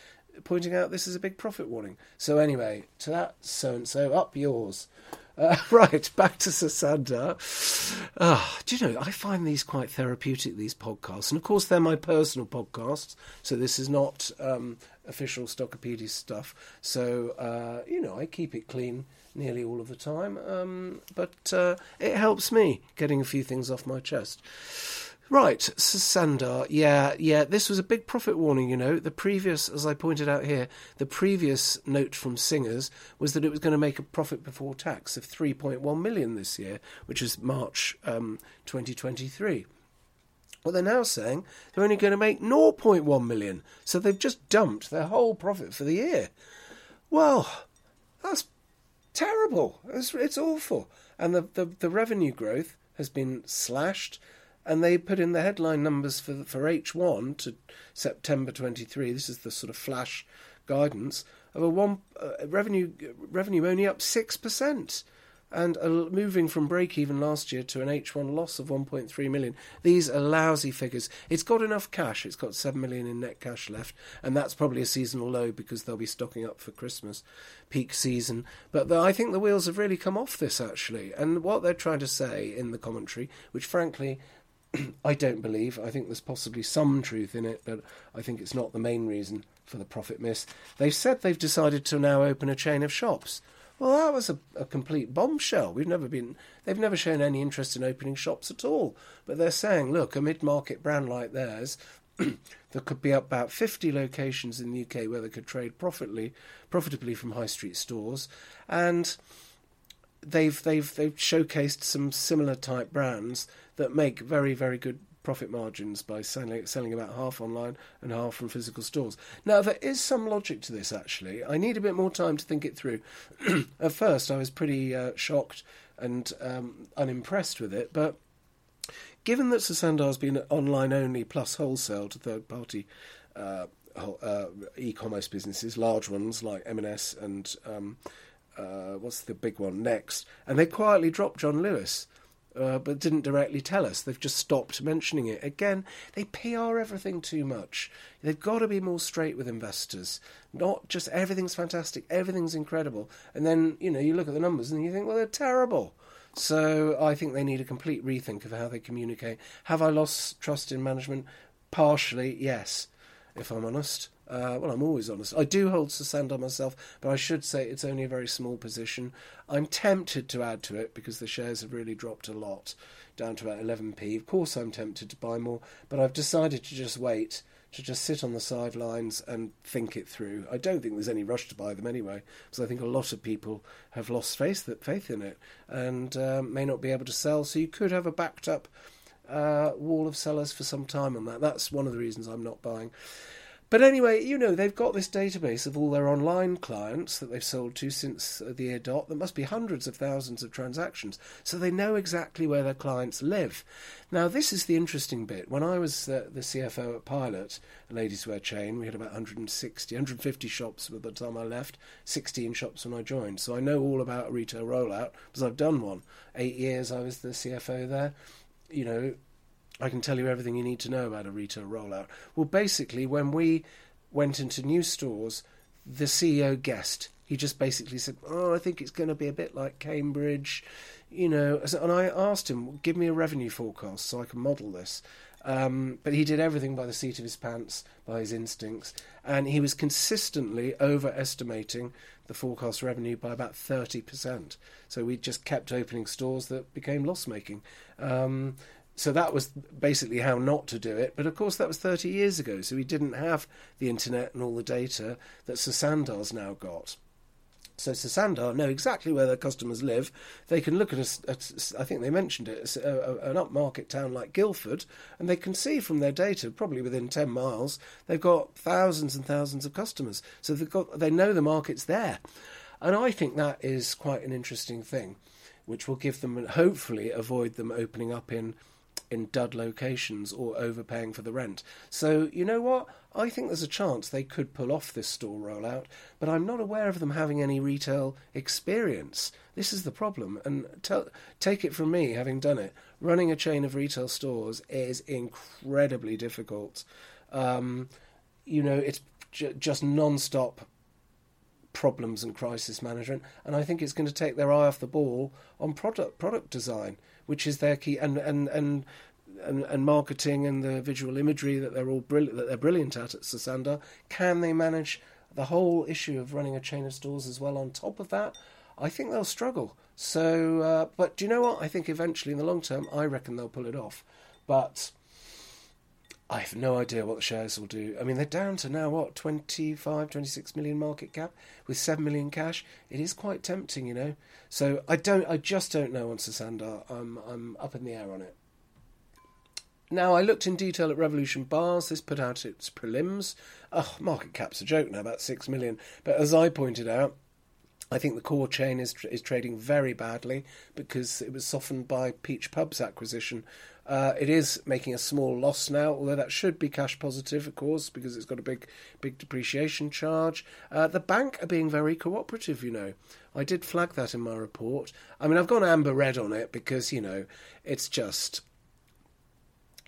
pointing out this is a big profit warning. So anyway, to that so and so, up yours. Uh, right, back to Sosandar. Uh, do you know, I find these quite therapeutic, these podcasts. And of course, they're my personal podcasts, so this is not um, official Stockopedia stuff. So, uh, you know, I keep it clean nearly all of the time. Um, but uh, it helps me getting a few things off my chest. Right, Sandar. Yeah, yeah. This was a big profit warning. You know, the previous, as I pointed out here, the previous note from Singers was that it was going to make a profit before tax of 3.1 million this year, which is March um, 2023. Well, they're now saying they're only going to make 0.1 million, so they've just dumped their whole profit for the year. Well, that's terrible. It's, it's awful, and the, the the revenue growth has been slashed and they put in the headline numbers for for H1 to September 23. This is the sort of flash guidance of a one uh, revenue revenue only up six percent, and moving from break even last year to an H1 loss of 1.3 million. These are lousy figures. It's got enough cash. It's got seven million in net cash left, and that's probably a seasonal low because they'll be stocking up for Christmas peak season. But the, I think the wheels have really come off this actually, and what they're trying to say in the commentary, which frankly I don't believe. I think there's possibly some truth in it, but I think it's not the main reason for the profit miss. They've said they've decided to now open a chain of shops. Well, that was a, a complete bombshell. We've never been. They've never shown any interest in opening shops at all. But they're saying, look, a mid-market brand like theirs, there could be about 50 locations in the UK where they could trade profitably, profitably from high street stores, and they've they've they've showcased some similar type brands that make very, very good profit margins by selling, selling about half online and half from physical stores. Now, there is some logic to this, actually. I need a bit more time to think it through. At first, I was pretty uh, shocked and um, unimpressed with it, but given that Sosandar has been online only plus wholesale to third party uh, uh, e-commerce businesses, large ones like M&S and um, uh, what's the big one next, and they quietly dropped John Lewis uh, but didn't directly tell us. They've just stopped mentioning it. Again, they PR everything too much. They've got to be more straight with investors. Not just everything's fantastic, everything's incredible. And then, you know, you look at the numbers and you think, well, they're terrible. So I think they need a complete rethink of how they communicate. Have I lost trust in management? Partially, yes, if I'm honest. Uh, well, I'm always honest. I do hold Sosandar myself, but I should say it's only a very small position. I'm tempted to add to it because the shares have really dropped a lot, down to about 11p. Of course, I'm tempted to buy more, but I've decided to just wait, to just sit on the sidelines and think it through. I don't think there's any rush to buy them anyway, because I think a lot of people have lost faith faith in it and um, may not be able to sell. So you could have a backed up uh, wall of sellers for some time on that. That's one of the reasons I'm not buying. But anyway, you know, they've got this database of all their online clients that they've sold to since the year dot. There must be hundreds of thousands of transactions. So they know exactly where their clients live. Now, this is the interesting bit. When I was uh, the CFO at Pilot, a ladies' wear chain, we had about 160, 150 shops by the time I left, 16 shops when I joined. So I know all about retail rollout because I've done one. Eight years I was the CFO there. You know, I can tell you everything you need to know about a retail rollout. Well, basically, when we went into new stores, the CEO guessed. He just basically said, "Oh, I think it's going to be a bit like Cambridge," you know. And I asked him, "Give me a revenue forecast so I can model this." Um, but he did everything by the seat of his pants, by his instincts, and he was consistently overestimating the forecast revenue by about 30%. So we just kept opening stores that became loss making. Um, so that was basically how not to do it. But of course, that was 30 years ago, so we didn't have the internet and all the data that Sosandar's now got. So Sosandar know exactly where their customers live. They can look at I think they mentioned it, a, a, an upmarket town like Guildford, and they can see from their data, probably within 10 miles, they've got thousands and thousands of customers. So they've got, they know the market's there. And I think that is quite an interesting thing, which will give them, hopefully, avoid them opening up in in dud locations or overpaying for the rent. So, you know what? I think there's a chance they could pull off this store rollout, but I'm not aware of them having any retail experience. This is the problem. And tell, take it from me, having done it, running a chain of retail stores is incredibly difficult. Um, you know, it's j- just non stop problems and crisis management, and I think it's going to take their eye off the ball on product product design which is their key, and and and and, and marketing and the visual imagery that they're all brilliant that they're brilliant at at Sosandar. Can they manage the whole issue of running a chain of stores as well on top of that? I think they'll struggle. So, uh, but do you know what? I think eventually, in the long term, I reckon they'll pull it off. But I have no idea what the shares will do. I mean, they're down to now, what, 25, 26 million market cap with 7 million cash. It is quite tempting, you know. So I don't, I just don't know on Sosandar. I'm, I'm up in the air on it. Now, I looked in detail at Revolution Bars. This put out its prelims. Oh, market cap's a joke now, about 6 million. But as I pointed out, I think the core chain is is trading very badly because it was softened by Peach Pub's acquisition. Uh, it is making a small loss now, although that should be cash positive, of course, because it's got a big big depreciation charge. Uh, the bank are being very cooperative, you know. I did flag that in my report. I mean, I've gone amber red on it because you know it's just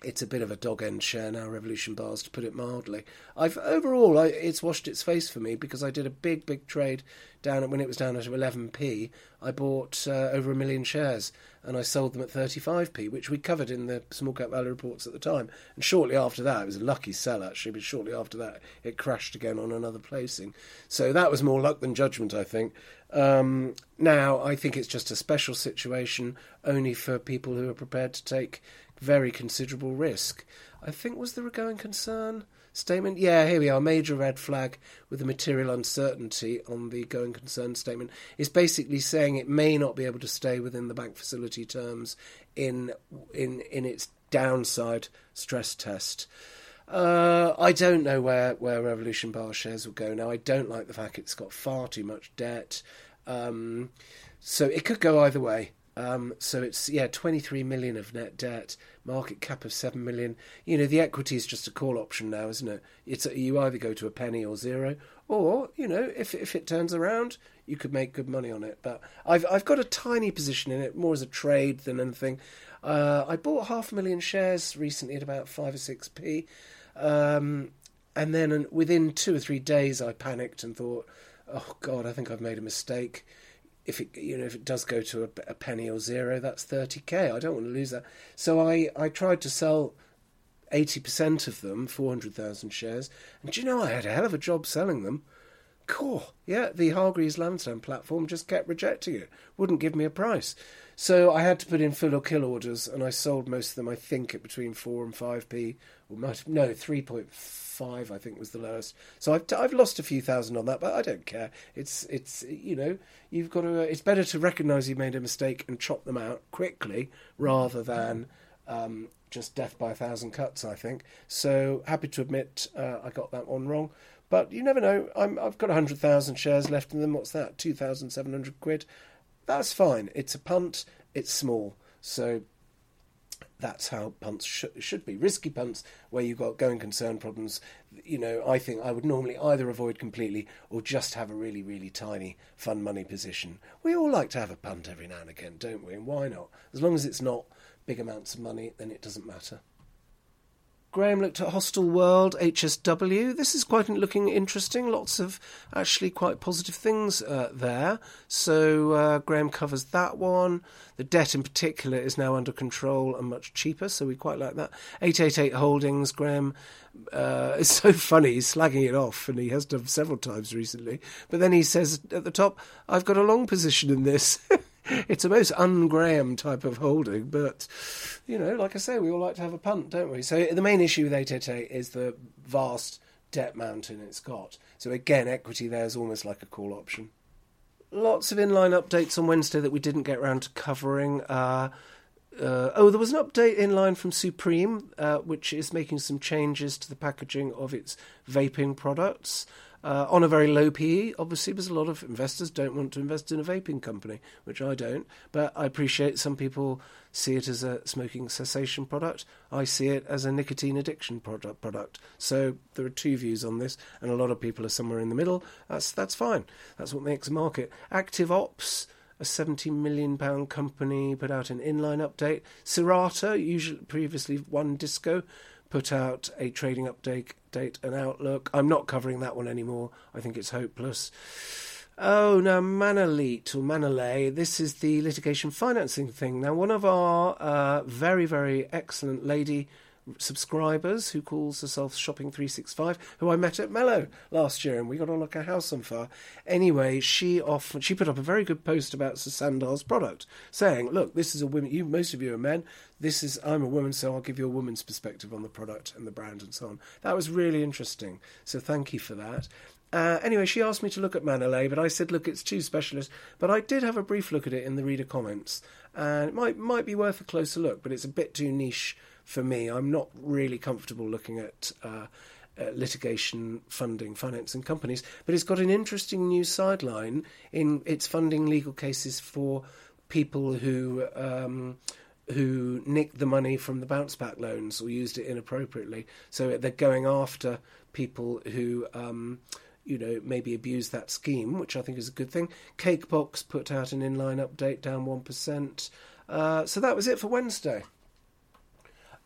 it's a bit of a dog end share now, Revolution Bars, to put it mildly. I've overall, I, it's washed its face for me because I did a big, big trade down when it was down at 11p. I bought uh, over a million shares and I sold them at 35p, which we covered in the small cap value reports at the time. And shortly after that, it was a lucky sell actually, but shortly after that, it crashed again on another placing. So that was more luck than judgment, I think. Um, now, I think it's just a special situation only for people who are prepared to take very considerable risk. I think was the going concern statement. Yeah, here we are. Major red flag with the material uncertainty on the going concern statement is basically saying it may not be able to stay within the bank facility terms in in in its downside stress test. Uh, I don't know where, where Revolution Bar shares will go now. I don't like the fact it's got far too much debt. Um, so it could go either way. Um, so it's yeah, 23 million of net debt, market cap of 7 million. You know, the equity is just a call option now, isn't it? It's a, you either go to a penny or zero, or you know, if if it turns around, you could make good money on it. But I've I've got a tiny position in it, more as a trade than anything. Uh, I bought half a million shares recently at about five or six p, um, and then within two or three days, I panicked and thought, "Oh God, I think I've made a mistake." If it you know if it does go to a, a penny or zero, that's thirty k. I don't want to lose that. So I I tried to sell. 80% of them, 400,000 shares. And do you know, I had a hell of a job selling them. Cool. Yeah, the Hargreaves Lansdown platform just kept rejecting it, wouldn't give me a price. So I had to put in fill or kill orders, and I sold most of them, I think, at between 4 and 5p, or no, 3.5 I think was the lowest. So I've I've lost a few thousand on that, but I don't care. It's it's you know you've got to. It's better to recognise you made a mistake and chop them out quickly rather than. Um, just death by a thousand cuts, I think. So happy to admit uh, I got that one wrong. But you never know. i have got 100,000 shares left in them. What's that? 2,700 quid. That's fine. It's a punt. It's small. So that's how punts sh- should be. Risky punts where you've got going concern problems, you know, I think I would normally either avoid completely or just have a really, really tiny fun money position. We all like to have a punt every now and again, don't we? And why not? As long as it's not big amounts of money, then it doesn't matter. Graham looked at Hostelworld, HSW. This is quite looking interesting. Lots of actually quite positive things uh, there. So uh, Graham covers that one. The debt in particular is now under control and much cheaper, so we quite like that. 888 Holdings, Graham uh, is so funny. He's slagging it off, and he has done several times recently. But then he says at the top, I've got a long position in this. it's a most un-Graham type of holding, but you know, like I say, we all like to have a punt, don't we? So the main issue with 888 is the vast debt mountain it's got. So again, equity there is almost like a call option. Lots of inline updates on Wednesday that we didn't get around to covering. Uh, uh, oh, there was an update in line from Supreme, uh, which is making some changes to the packaging of its vaping products uh, on a very low PE, obviously, because a lot of investors don't want to invest in a vaping company, which I don't. But I appreciate some people see it as a smoking cessation product. I see it as a nicotine addiction product. Product. So there are two views on this, and a lot of people are somewhere in the middle. That's that's fine. That's what makes a market. ActiveOps a 70 million pound company put out an inline update. Cirata, usually previously WANdisco, put out a trading update date and outlook. I'm not covering that one anymore. I think it's hopeless. Oh, now Manolete or Manolay, this is the litigation financing thing. Now, one of our uh, very, very excellent lady subscribers who calls herself Shopping 365, who I met at Mello last year, and we got on like a house on fire. Anyway, she often she put up a very good post about Sosandar's product, saying, "Look, this is a woman. You most of you are men. This is I'm a woman, so I'll give you a woman's perspective on the product and the brand and so on." That was really interesting. So thank you for that. Uh, anyway, she asked me to look at Manolete, but I said, look, it's too specialist. But I did have a brief look at it in the reader comments, and it might might be worth a closer look, but it's a bit too niche for me. I'm not really comfortable looking at. Uh, uh, litigation funding, financing companies, but it's got an interesting new sideline in its funding legal cases for people who um, who nicked the money from the bounce back loans or used it inappropriately. So they're going after people who um, you know, maybe abuse that scheme, which I think is a good thing. Cakebox put out an inline update down 1%. Uh, so that was it for Wednesday.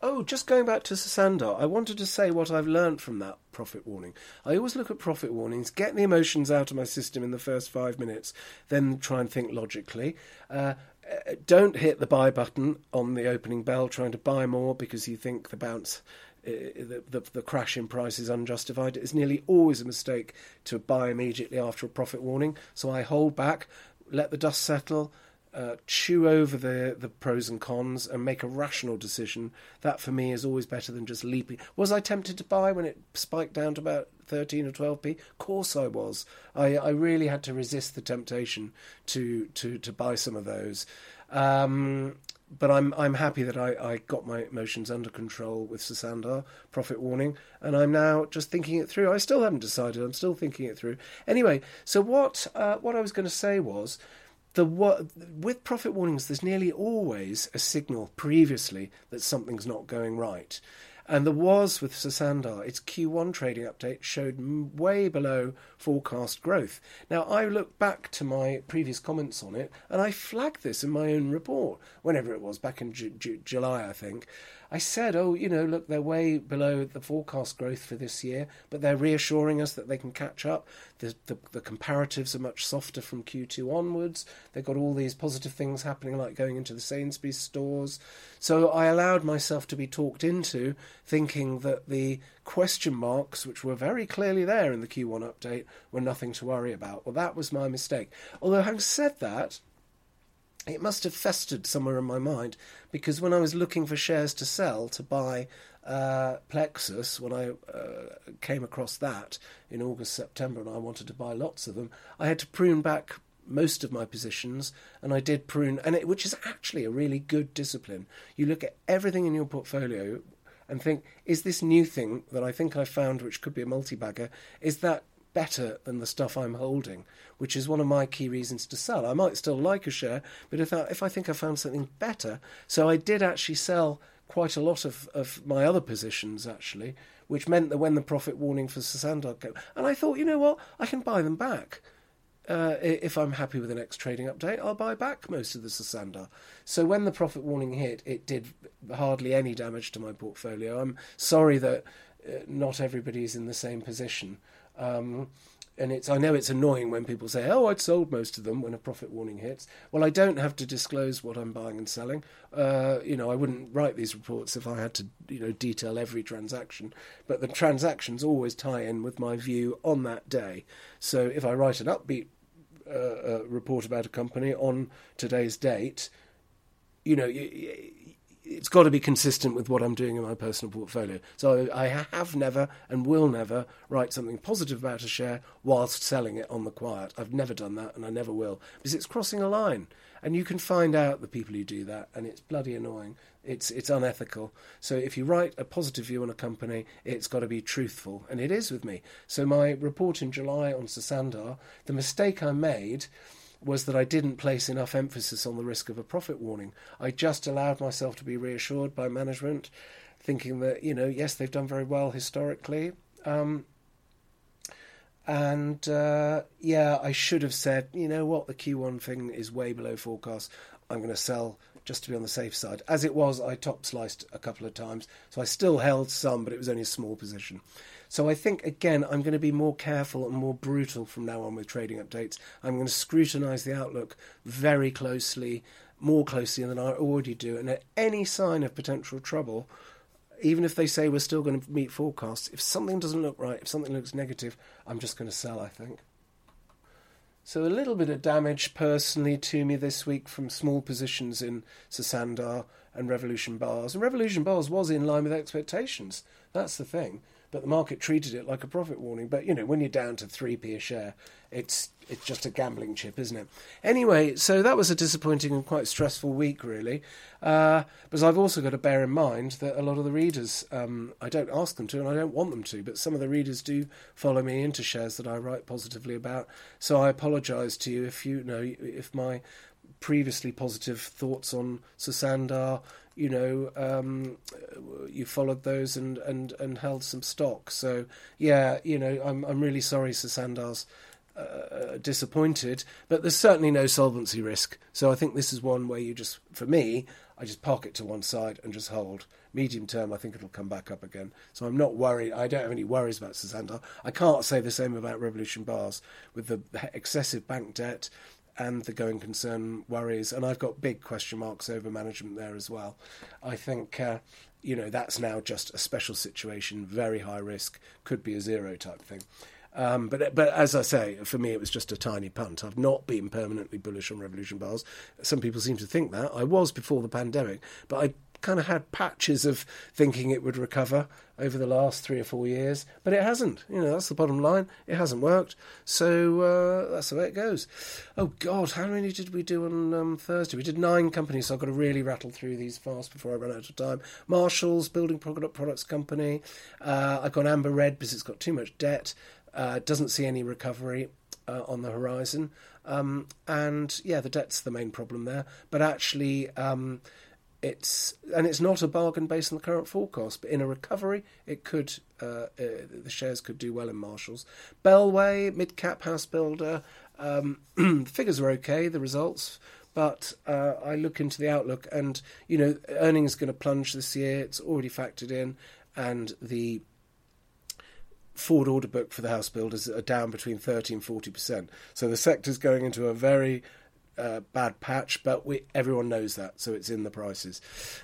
Oh, just going back to Sosandar, I wanted to say what I've learned from that profit warning. I always look at profit warnings, get the emotions out of my system in the first five minutes, then try and think logically. Uh, uh don't hit the buy button on the opening bell trying to buy more because you think the bounce uh, the, the, the, crash in price is unjustified. It's nearly always a mistake to buy immediately after a profit warning. So I hold back, let the dust settle, uh, chew over the, the pros and cons, and make a rational decision. That for me is always better than just leaping. Was I tempted to buy when it spiked down to about 13 or 12p? Of course I was. I, I really had to resist the temptation to, to, to buy some of those. Um, but I'm I'm happy that I, I got my emotions under control with Sosandar profit warning, and I'm now just thinking it through. I still haven't decided. I'm still thinking it through. Anyway, so what uh, what I was going to say was the with profit warnings, there's nearly always a signal previously that something's not going right. And there was with Sosandar, its Q1 trading update showed way below forecast growth. Now, I look back to my previous comments on it, and I flagged this in my own report, whenever it was, back in Ju- Ju- July, I think. I said, oh, you know, look, they're way below the forecast growth for this year, but they're reassuring us that they can catch up. The, the, the, comparatives are much softer from Q2 onwards. They've got all these positive things happening, like going into the Sainsbury's stores. So I allowed myself to be talked into thinking that the question marks, which were very clearly there in the Q1 update, were nothing to worry about. Well, that was my mistake. Although, having said that, it must have festered somewhere in my mind because when I was looking for shares to sell to buy uh, Plexus, when I uh, came across that in August, September, and I wanted to buy lots of them, I had to prune back most of my positions, and I did prune, and it, which is actually a really good discipline. You look at everything in your portfolio and think, is this new thing that I think I found, which could be a multi-bagger, is that better than the stuff I'm holding, which is one of my key reasons to sell. I might still like a share, but if I, if I think I found something better, so I did actually sell quite a lot of, of my other positions actually, which meant that when the profit warning for Sosandar came, and I thought, you know what, I can buy them back. Uh, if I'm happy with the next trading update, I'll buy back most of the Sosandar. So when the profit warning hit, it did hardly any damage to my portfolio. I'm sorry that uh, not everybody is in the same position. Um, and it's I know it's annoying when people say, "Oh, I'd sold most of them" when a profit warning hits. Well, I don't have to disclose what I'm buying and selling. Uh, you know, I wouldn't write these reports if I had to, you know, detail every transaction. But the transactions always tie in with my view on that day. So if I write an upbeat uh, uh, report about a company on today's date, you know, it's got to be consistent with what I'm doing in my personal portfolio. So I have never and will never write something positive about a share whilst selling it on the quiet. I've never done that and I never will because it's crossing a line. And you can find out the people who do that and it's bloody annoying. It's it's unethical. So if you write a positive view on a company, it's got to be truthful and it is with me. So my report in July on Sosandar, the mistake I made was that I didn't place enough emphasis on the risk of a profit warning. I just allowed myself to be reassured by management, thinking that, you know, yes, they've done very well historically. Um, and uh, yeah, I should have said, you know what, the Q1 thing is way below forecast. I'm going to sell just to be on the safe side. As it was, I top sliced a couple of times, so I still held some, but it was only a small position. So I think, again, I'm going to be more careful and more brutal from now on with trading updates. I'm going to scrutinise the outlook very closely, more closely than I already do. And at any sign of potential trouble, even if they say we're still going to meet forecasts, if something doesn't look right, if something looks negative, I'm just going to sell, I think. So a little bit of damage personally to me this week from small positions in Sosandar and Revolution Bars. And Revolution Bars was in line with expectations. That's the thing but the market treated it like a profit warning. But you know, when you're down to three p a share, it's it's just a gambling chip, isn't it? Anyway, so that was a disappointing and quite stressful week, really. Uh, I've also got to bear in mind that a lot of the readers, um, I don't ask them to, and I don't want them to, but some of the readers do follow me into shares that I write positively about. So I apologise to you if you know if my previously positive thoughts on Sosandar you know, um, you followed those and, and, and held some stock. So yeah, you know, I'm I'm really sorry, Sosandar's uh, disappointed, but there's certainly no solvency risk. So I think this is one where you just, for me, I just park it to one side and just hold. Medium term, I think it'll come back up again. So I'm not worried. I don't have any worries about Sosandar. I can't say the same about Revolution Bars with the excessive bank debt and the going concern worries, and I've got big question marks over management there as well. I think. Uh, you know that's now just a special situation, very high risk, could be a zero type thing. Um, but but as I say, for me, it was just a tiny punt. I've not been permanently bullish on Revolution Bars. Some people seem to think that I was before the pandemic, but I kind of had patches of thinking it would recover over the last three or four years, but it hasn't. You know, that's the bottom line. It hasn't worked. So uh, that's the way it goes. Oh, God, how many did we do on um, Thursday? We did nine companies, so I've got to really rattle through these fast before I run out of time. Marshall's Building Product Products Company. Uh, I've got Amber Red because it's got too much debt, uh, doesn't see any recovery. Uh, on the horizon, um, and yeah, the debt's the main problem there. But actually, um, it's and it's not a bargain based on the current forecast, but in a recovery, it could uh, uh, the shares could do well in Marshalls. Bellway, mid cap house builder, um, the figures are okay, the results, but uh, I look into the outlook, and you know earnings going to plunge this year. It's already factored in, and the forward order book for the house builders are down between 30 and 40%. So the sector's going into a very bad patch, but we, everyone knows that, so it's in the prices.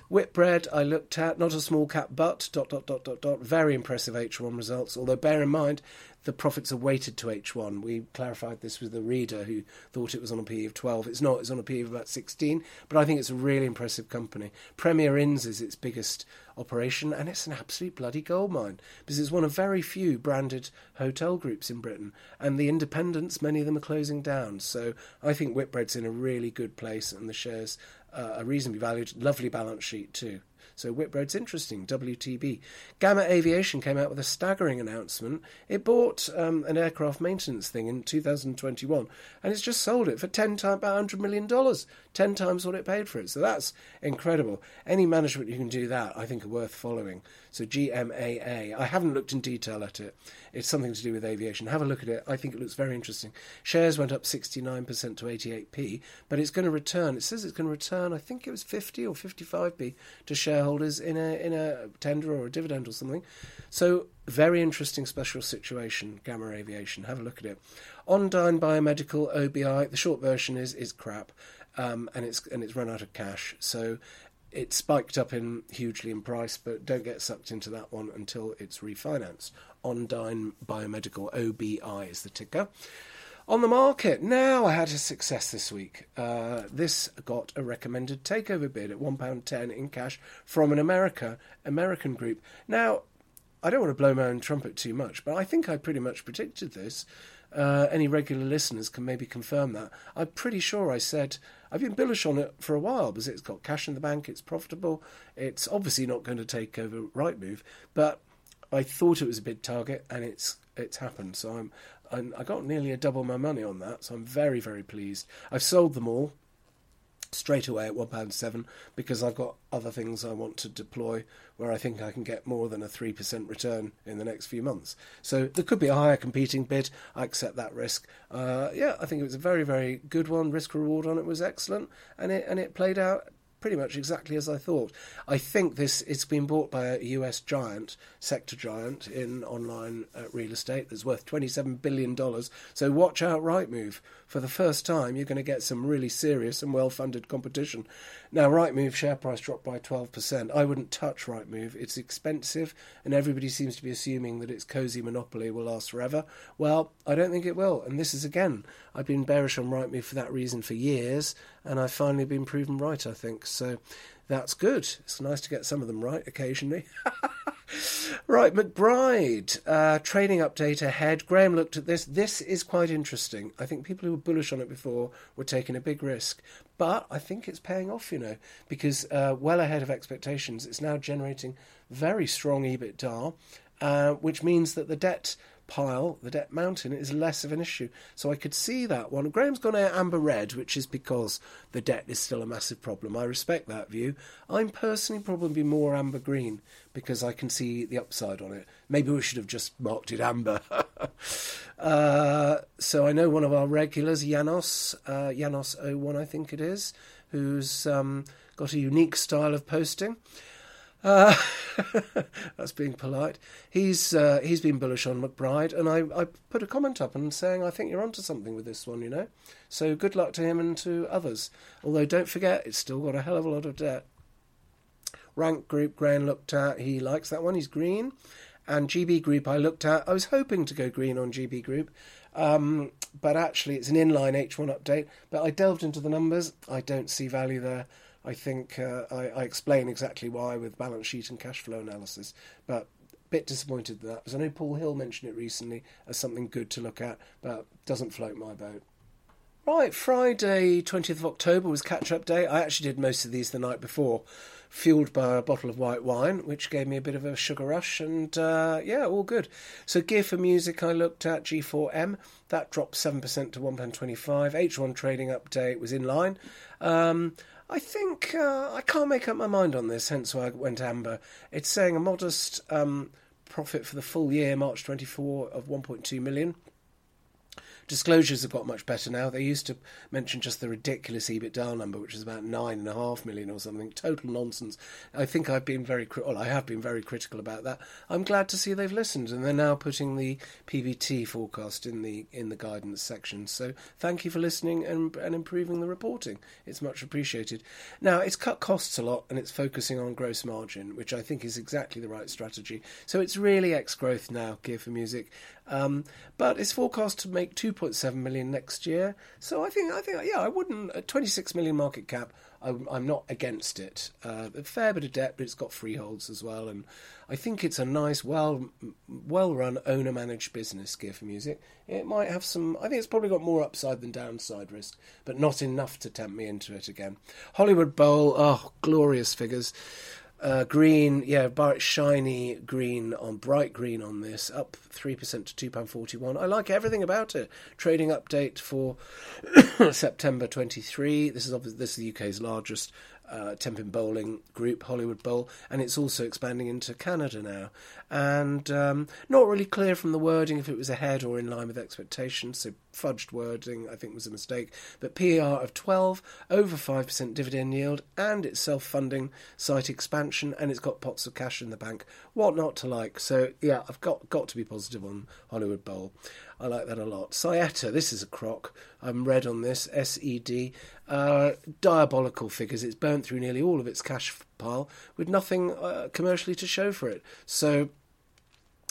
Whitbread, I looked at, not a small cap, but dot dot dot dot dot. Very impressive H1 results. Although bear in mind, the profits are weighted to H1. We clarified this with the reader who thought it was on a PE of 12. It's not, it's on a PE of about 16, but I think it's a really impressive company. Premier Inns is its biggest operation, and it's an absolute bloody goldmine because it's one of very few branded hotel groups in Britain, and the independents, many of them are closing down. So I think Whitbread's in a really good place, and the shares uh, are reasonably valued. Lovely balance sheet, too. So Whitbread's interesting. WTB. Gama Aviation came out with a staggering announcement. It bought um, an aircraft maintenance thing in 2021, and it's just sold it for ten times about 100 million dollars, ten times what it paid for it. So that's incredible. Any management who can do that, I think, are worth following. So GMAA. I haven't looked in detail at it. It's something to do with aviation. Have a look at it. I think it looks very interesting. Shares went up 69% to 88p, but it's going to return. It says it's going to return. I think it was 50 or 55p to shareholders in a in a tender or a dividend or something. So very interesting special situation. Gama Aviation. Have a look at it. Ondine Biomedical OBI. The short version is is crap. Um, and it's and it's run out of cash. So it spiked up in hugely in price, but don't get sucked into that one until it's refinanced. Ondine Biomedical OBI is the ticker. OnTheMarket now, I had a success this week. Uh, this got a recommended takeover bid at one pound ten in cash from an America American group. Now, I don't want to blow my own trumpet too much, but I think I pretty much predicted this. Uh, any regular listeners can maybe confirm that. I'm pretty sure I said I've been bullish on it for a while because it's got cash in the bank, it's profitable, it's obviously not going to take over Rightmove, but I thought it was a big target and it's it's happened. So I'm, I'm I got nearly a double my money on that. So I'm very very pleased. I've sold them all straight away at one pound seven because I've got other things I want to deploy where I think I can get more than a three percent return in the next few months. So there could be a higher competing bid. I accept that risk. Uh, yeah, I think it was a very very good one. Risk reward on it was excellent, and it and it played out pretty much exactly as I thought. I think this it's been bought by a US giant, sector giant in online uh, real estate that's worth $27 billion. So watch out, Rightmove. For the first time, you're going to get some really serious and well funded competition. Now, Rightmove share price dropped by 12%. I wouldn't touch Rightmove. It's expensive, and everybody seems to be assuming that its cosy monopoly will last forever. Well, I don't think it will. And this is, again, I've been bearish on Rightmove for that reason for years, and I've finally been proven right, I think. So that's good. It's nice to get some of them right occasionally. right, McBride, uh, trading update ahead. Graham looked at this. This is quite interesting. I think people who were bullish on it before were taking a big risk, but I think it's paying off, you know, because uh, well ahead of expectations. It's now generating very strong EBITDA, uh, which means that the debt pile, the debt mountain, is less of an issue. So I could see that one. Graham's gone out amber red, which is because the debt is still a massive problem. I respect that view. I'm personally probably more amber green because I can see the upside on it. Maybe we should have just marked it amber. uh, so I know one of our regulars, Janos, uh, Janos01, I think it is, who's um, got a unique style of posting. Uh, that's being polite. He's uh, he's been bullish on McBride, and I, I put a comment up and saying I think you're onto something with this one, you know. So good luck to him and to others. Although don't forget, it's still got a hell of a lot of debt. Rank Group, Graham looked at. He likes that one. He's green. And GB Group, I looked at. I was hoping to go green on GB Group, um, but actually it's an inline H1 update. But I delved into the numbers. I don't see value there. I think uh, I, I, explain exactly why with balance sheet and cash flow analysis, but a bit disappointed that because I know Paul Hill mentioned it recently as something good to look at, but doesn't float my boat. Right, Friday, 20th of October was catch up day. I actually did most of these the night before, fueled by a bottle of white wine, which gave me a bit of a sugar rush, and uh, yeah, all good. So, Gear4music, I looked at G4M, that dropped 7% to £1.25. H1 trading update was in line. Um, I think uh, I can't make up my mind on this, hence why I went amber. It's saying a modest um, profit for the full year, March 24, of 1.2 million disclosures have got much better now. They used to mention just the ridiculous EBITDA number, which is about nine and a half million or something. Total nonsense. I think I've been very, well, I have been very critical about that. I'm glad to see they've listened, and they're now putting the PBT forecast in the in the guidance section. So thank you for listening and and improving the reporting. It's much appreciated. Now it's cut costs a lot, and it's focusing on gross margin, which I think is exactly the right strategy. So it's really ex growth now, Gear4music, um, but it's forecast to make 2.7 million next year. So I think, I think, yeah, I wouldn't. At 26 million market cap, I'm, I'm not against it. Uh, a fair bit of debt, but it's got freeholds as well, and I think it's a nice, well, well-run owner-managed business. Gear4music. It might have some. I think it's probably got more upside than downside risk, but not enough to tempt me into it again. Hollywood Bowl. Oh, glorious figures. Uh, green, yeah, bright shiny green on bright green on this, up three percent to two pound forty one. I like everything about it. Trading update for September twenty three. This is obviously this is the UK's largest uh, Bowling Group, Hollywood Bowl, and it's also expanding into Canada now. And um, not really clear from the wording if it was ahead or in line with expectations, so fudged wording I think was a mistake. But PER of 12, over 5% dividend yield, and it's self funding site expansion, and it's got pots of cash in the bank. What not to like? So, yeah, I've got, got to be positive on Hollywood Bowl. I like that a lot. Saietta, this is a crock. I'm red on this. S E D. Uh, diabolical figures. It's burnt through nearly all of its cash pile with nothing uh, commercially to show for it. So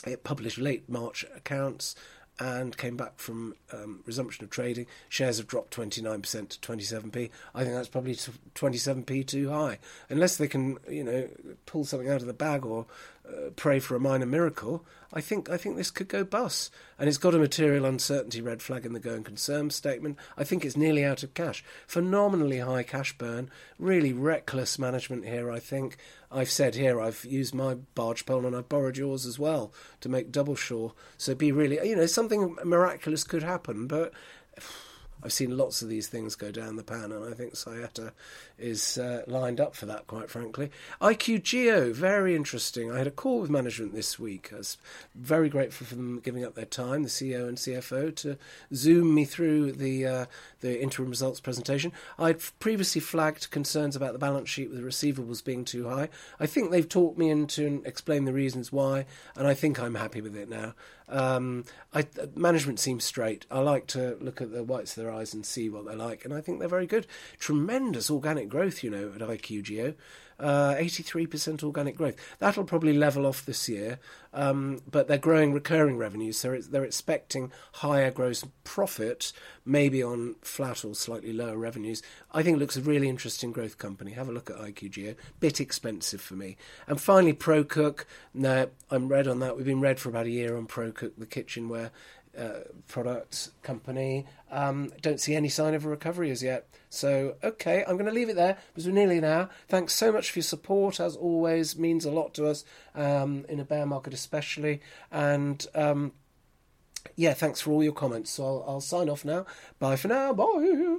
it published late March accounts and came back from um, resumption of trading. Shares have dropped 29% to 27p. I think that's probably 27p too high. Unless they can, you know, pull something out of the bag or uh, pray for a minor miracle, I think I think this could go bust. And it's got a material uncertainty red flag in the going concern statement. I think it's nearly out of cash. Phenomenally high cash burn. Really reckless management here. I think I've said here I've used my barge pole and I've borrowed yours as well to make double shore. So be really, you know, something miraculous could happen, but. I've seen lots of these things go down the pan, and I think Saietta is uh, lined up for that, quite frankly. IQGeo, very interesting. I had a call with management this week. I was very grateful for them giving up their time, the CEO and CFO, to zoom me through the uh, the interim results presentation. I'd previously flagged concerns about the balance sheet with the receivables being too high. I think they've talked me into and explained the reasons why, and I think I'm happy with it now. Um, I, management seems straight. I like to look at the whites of their eyes and see what they're like, and I think they're very good. Tremendous organic growth, you know, at IQGeo. Uh, 83% organic growth. That'll probably level off this year, um, but they're growing recurring revenues, so they're expecting higher gross profit, maybe on flat or slightly lower revenues. I think it looks a really interesting growth company. Have a look at IQGeo. Bit expensive for me. And finally, ProCook. No, I'm red on that. We've been red for about a year on ProCook, the kitchenware uh, product company. Um, don't see any sign of a recovery as yet. So, okay, I'm going to leave it there because we're nearly now. Thanks so much for your support, as always, means a lot to us um, in a bear market, especially. And um, yeah, thanks for all your comments. So I'll, I'll sign off now. Bye for now. Bye.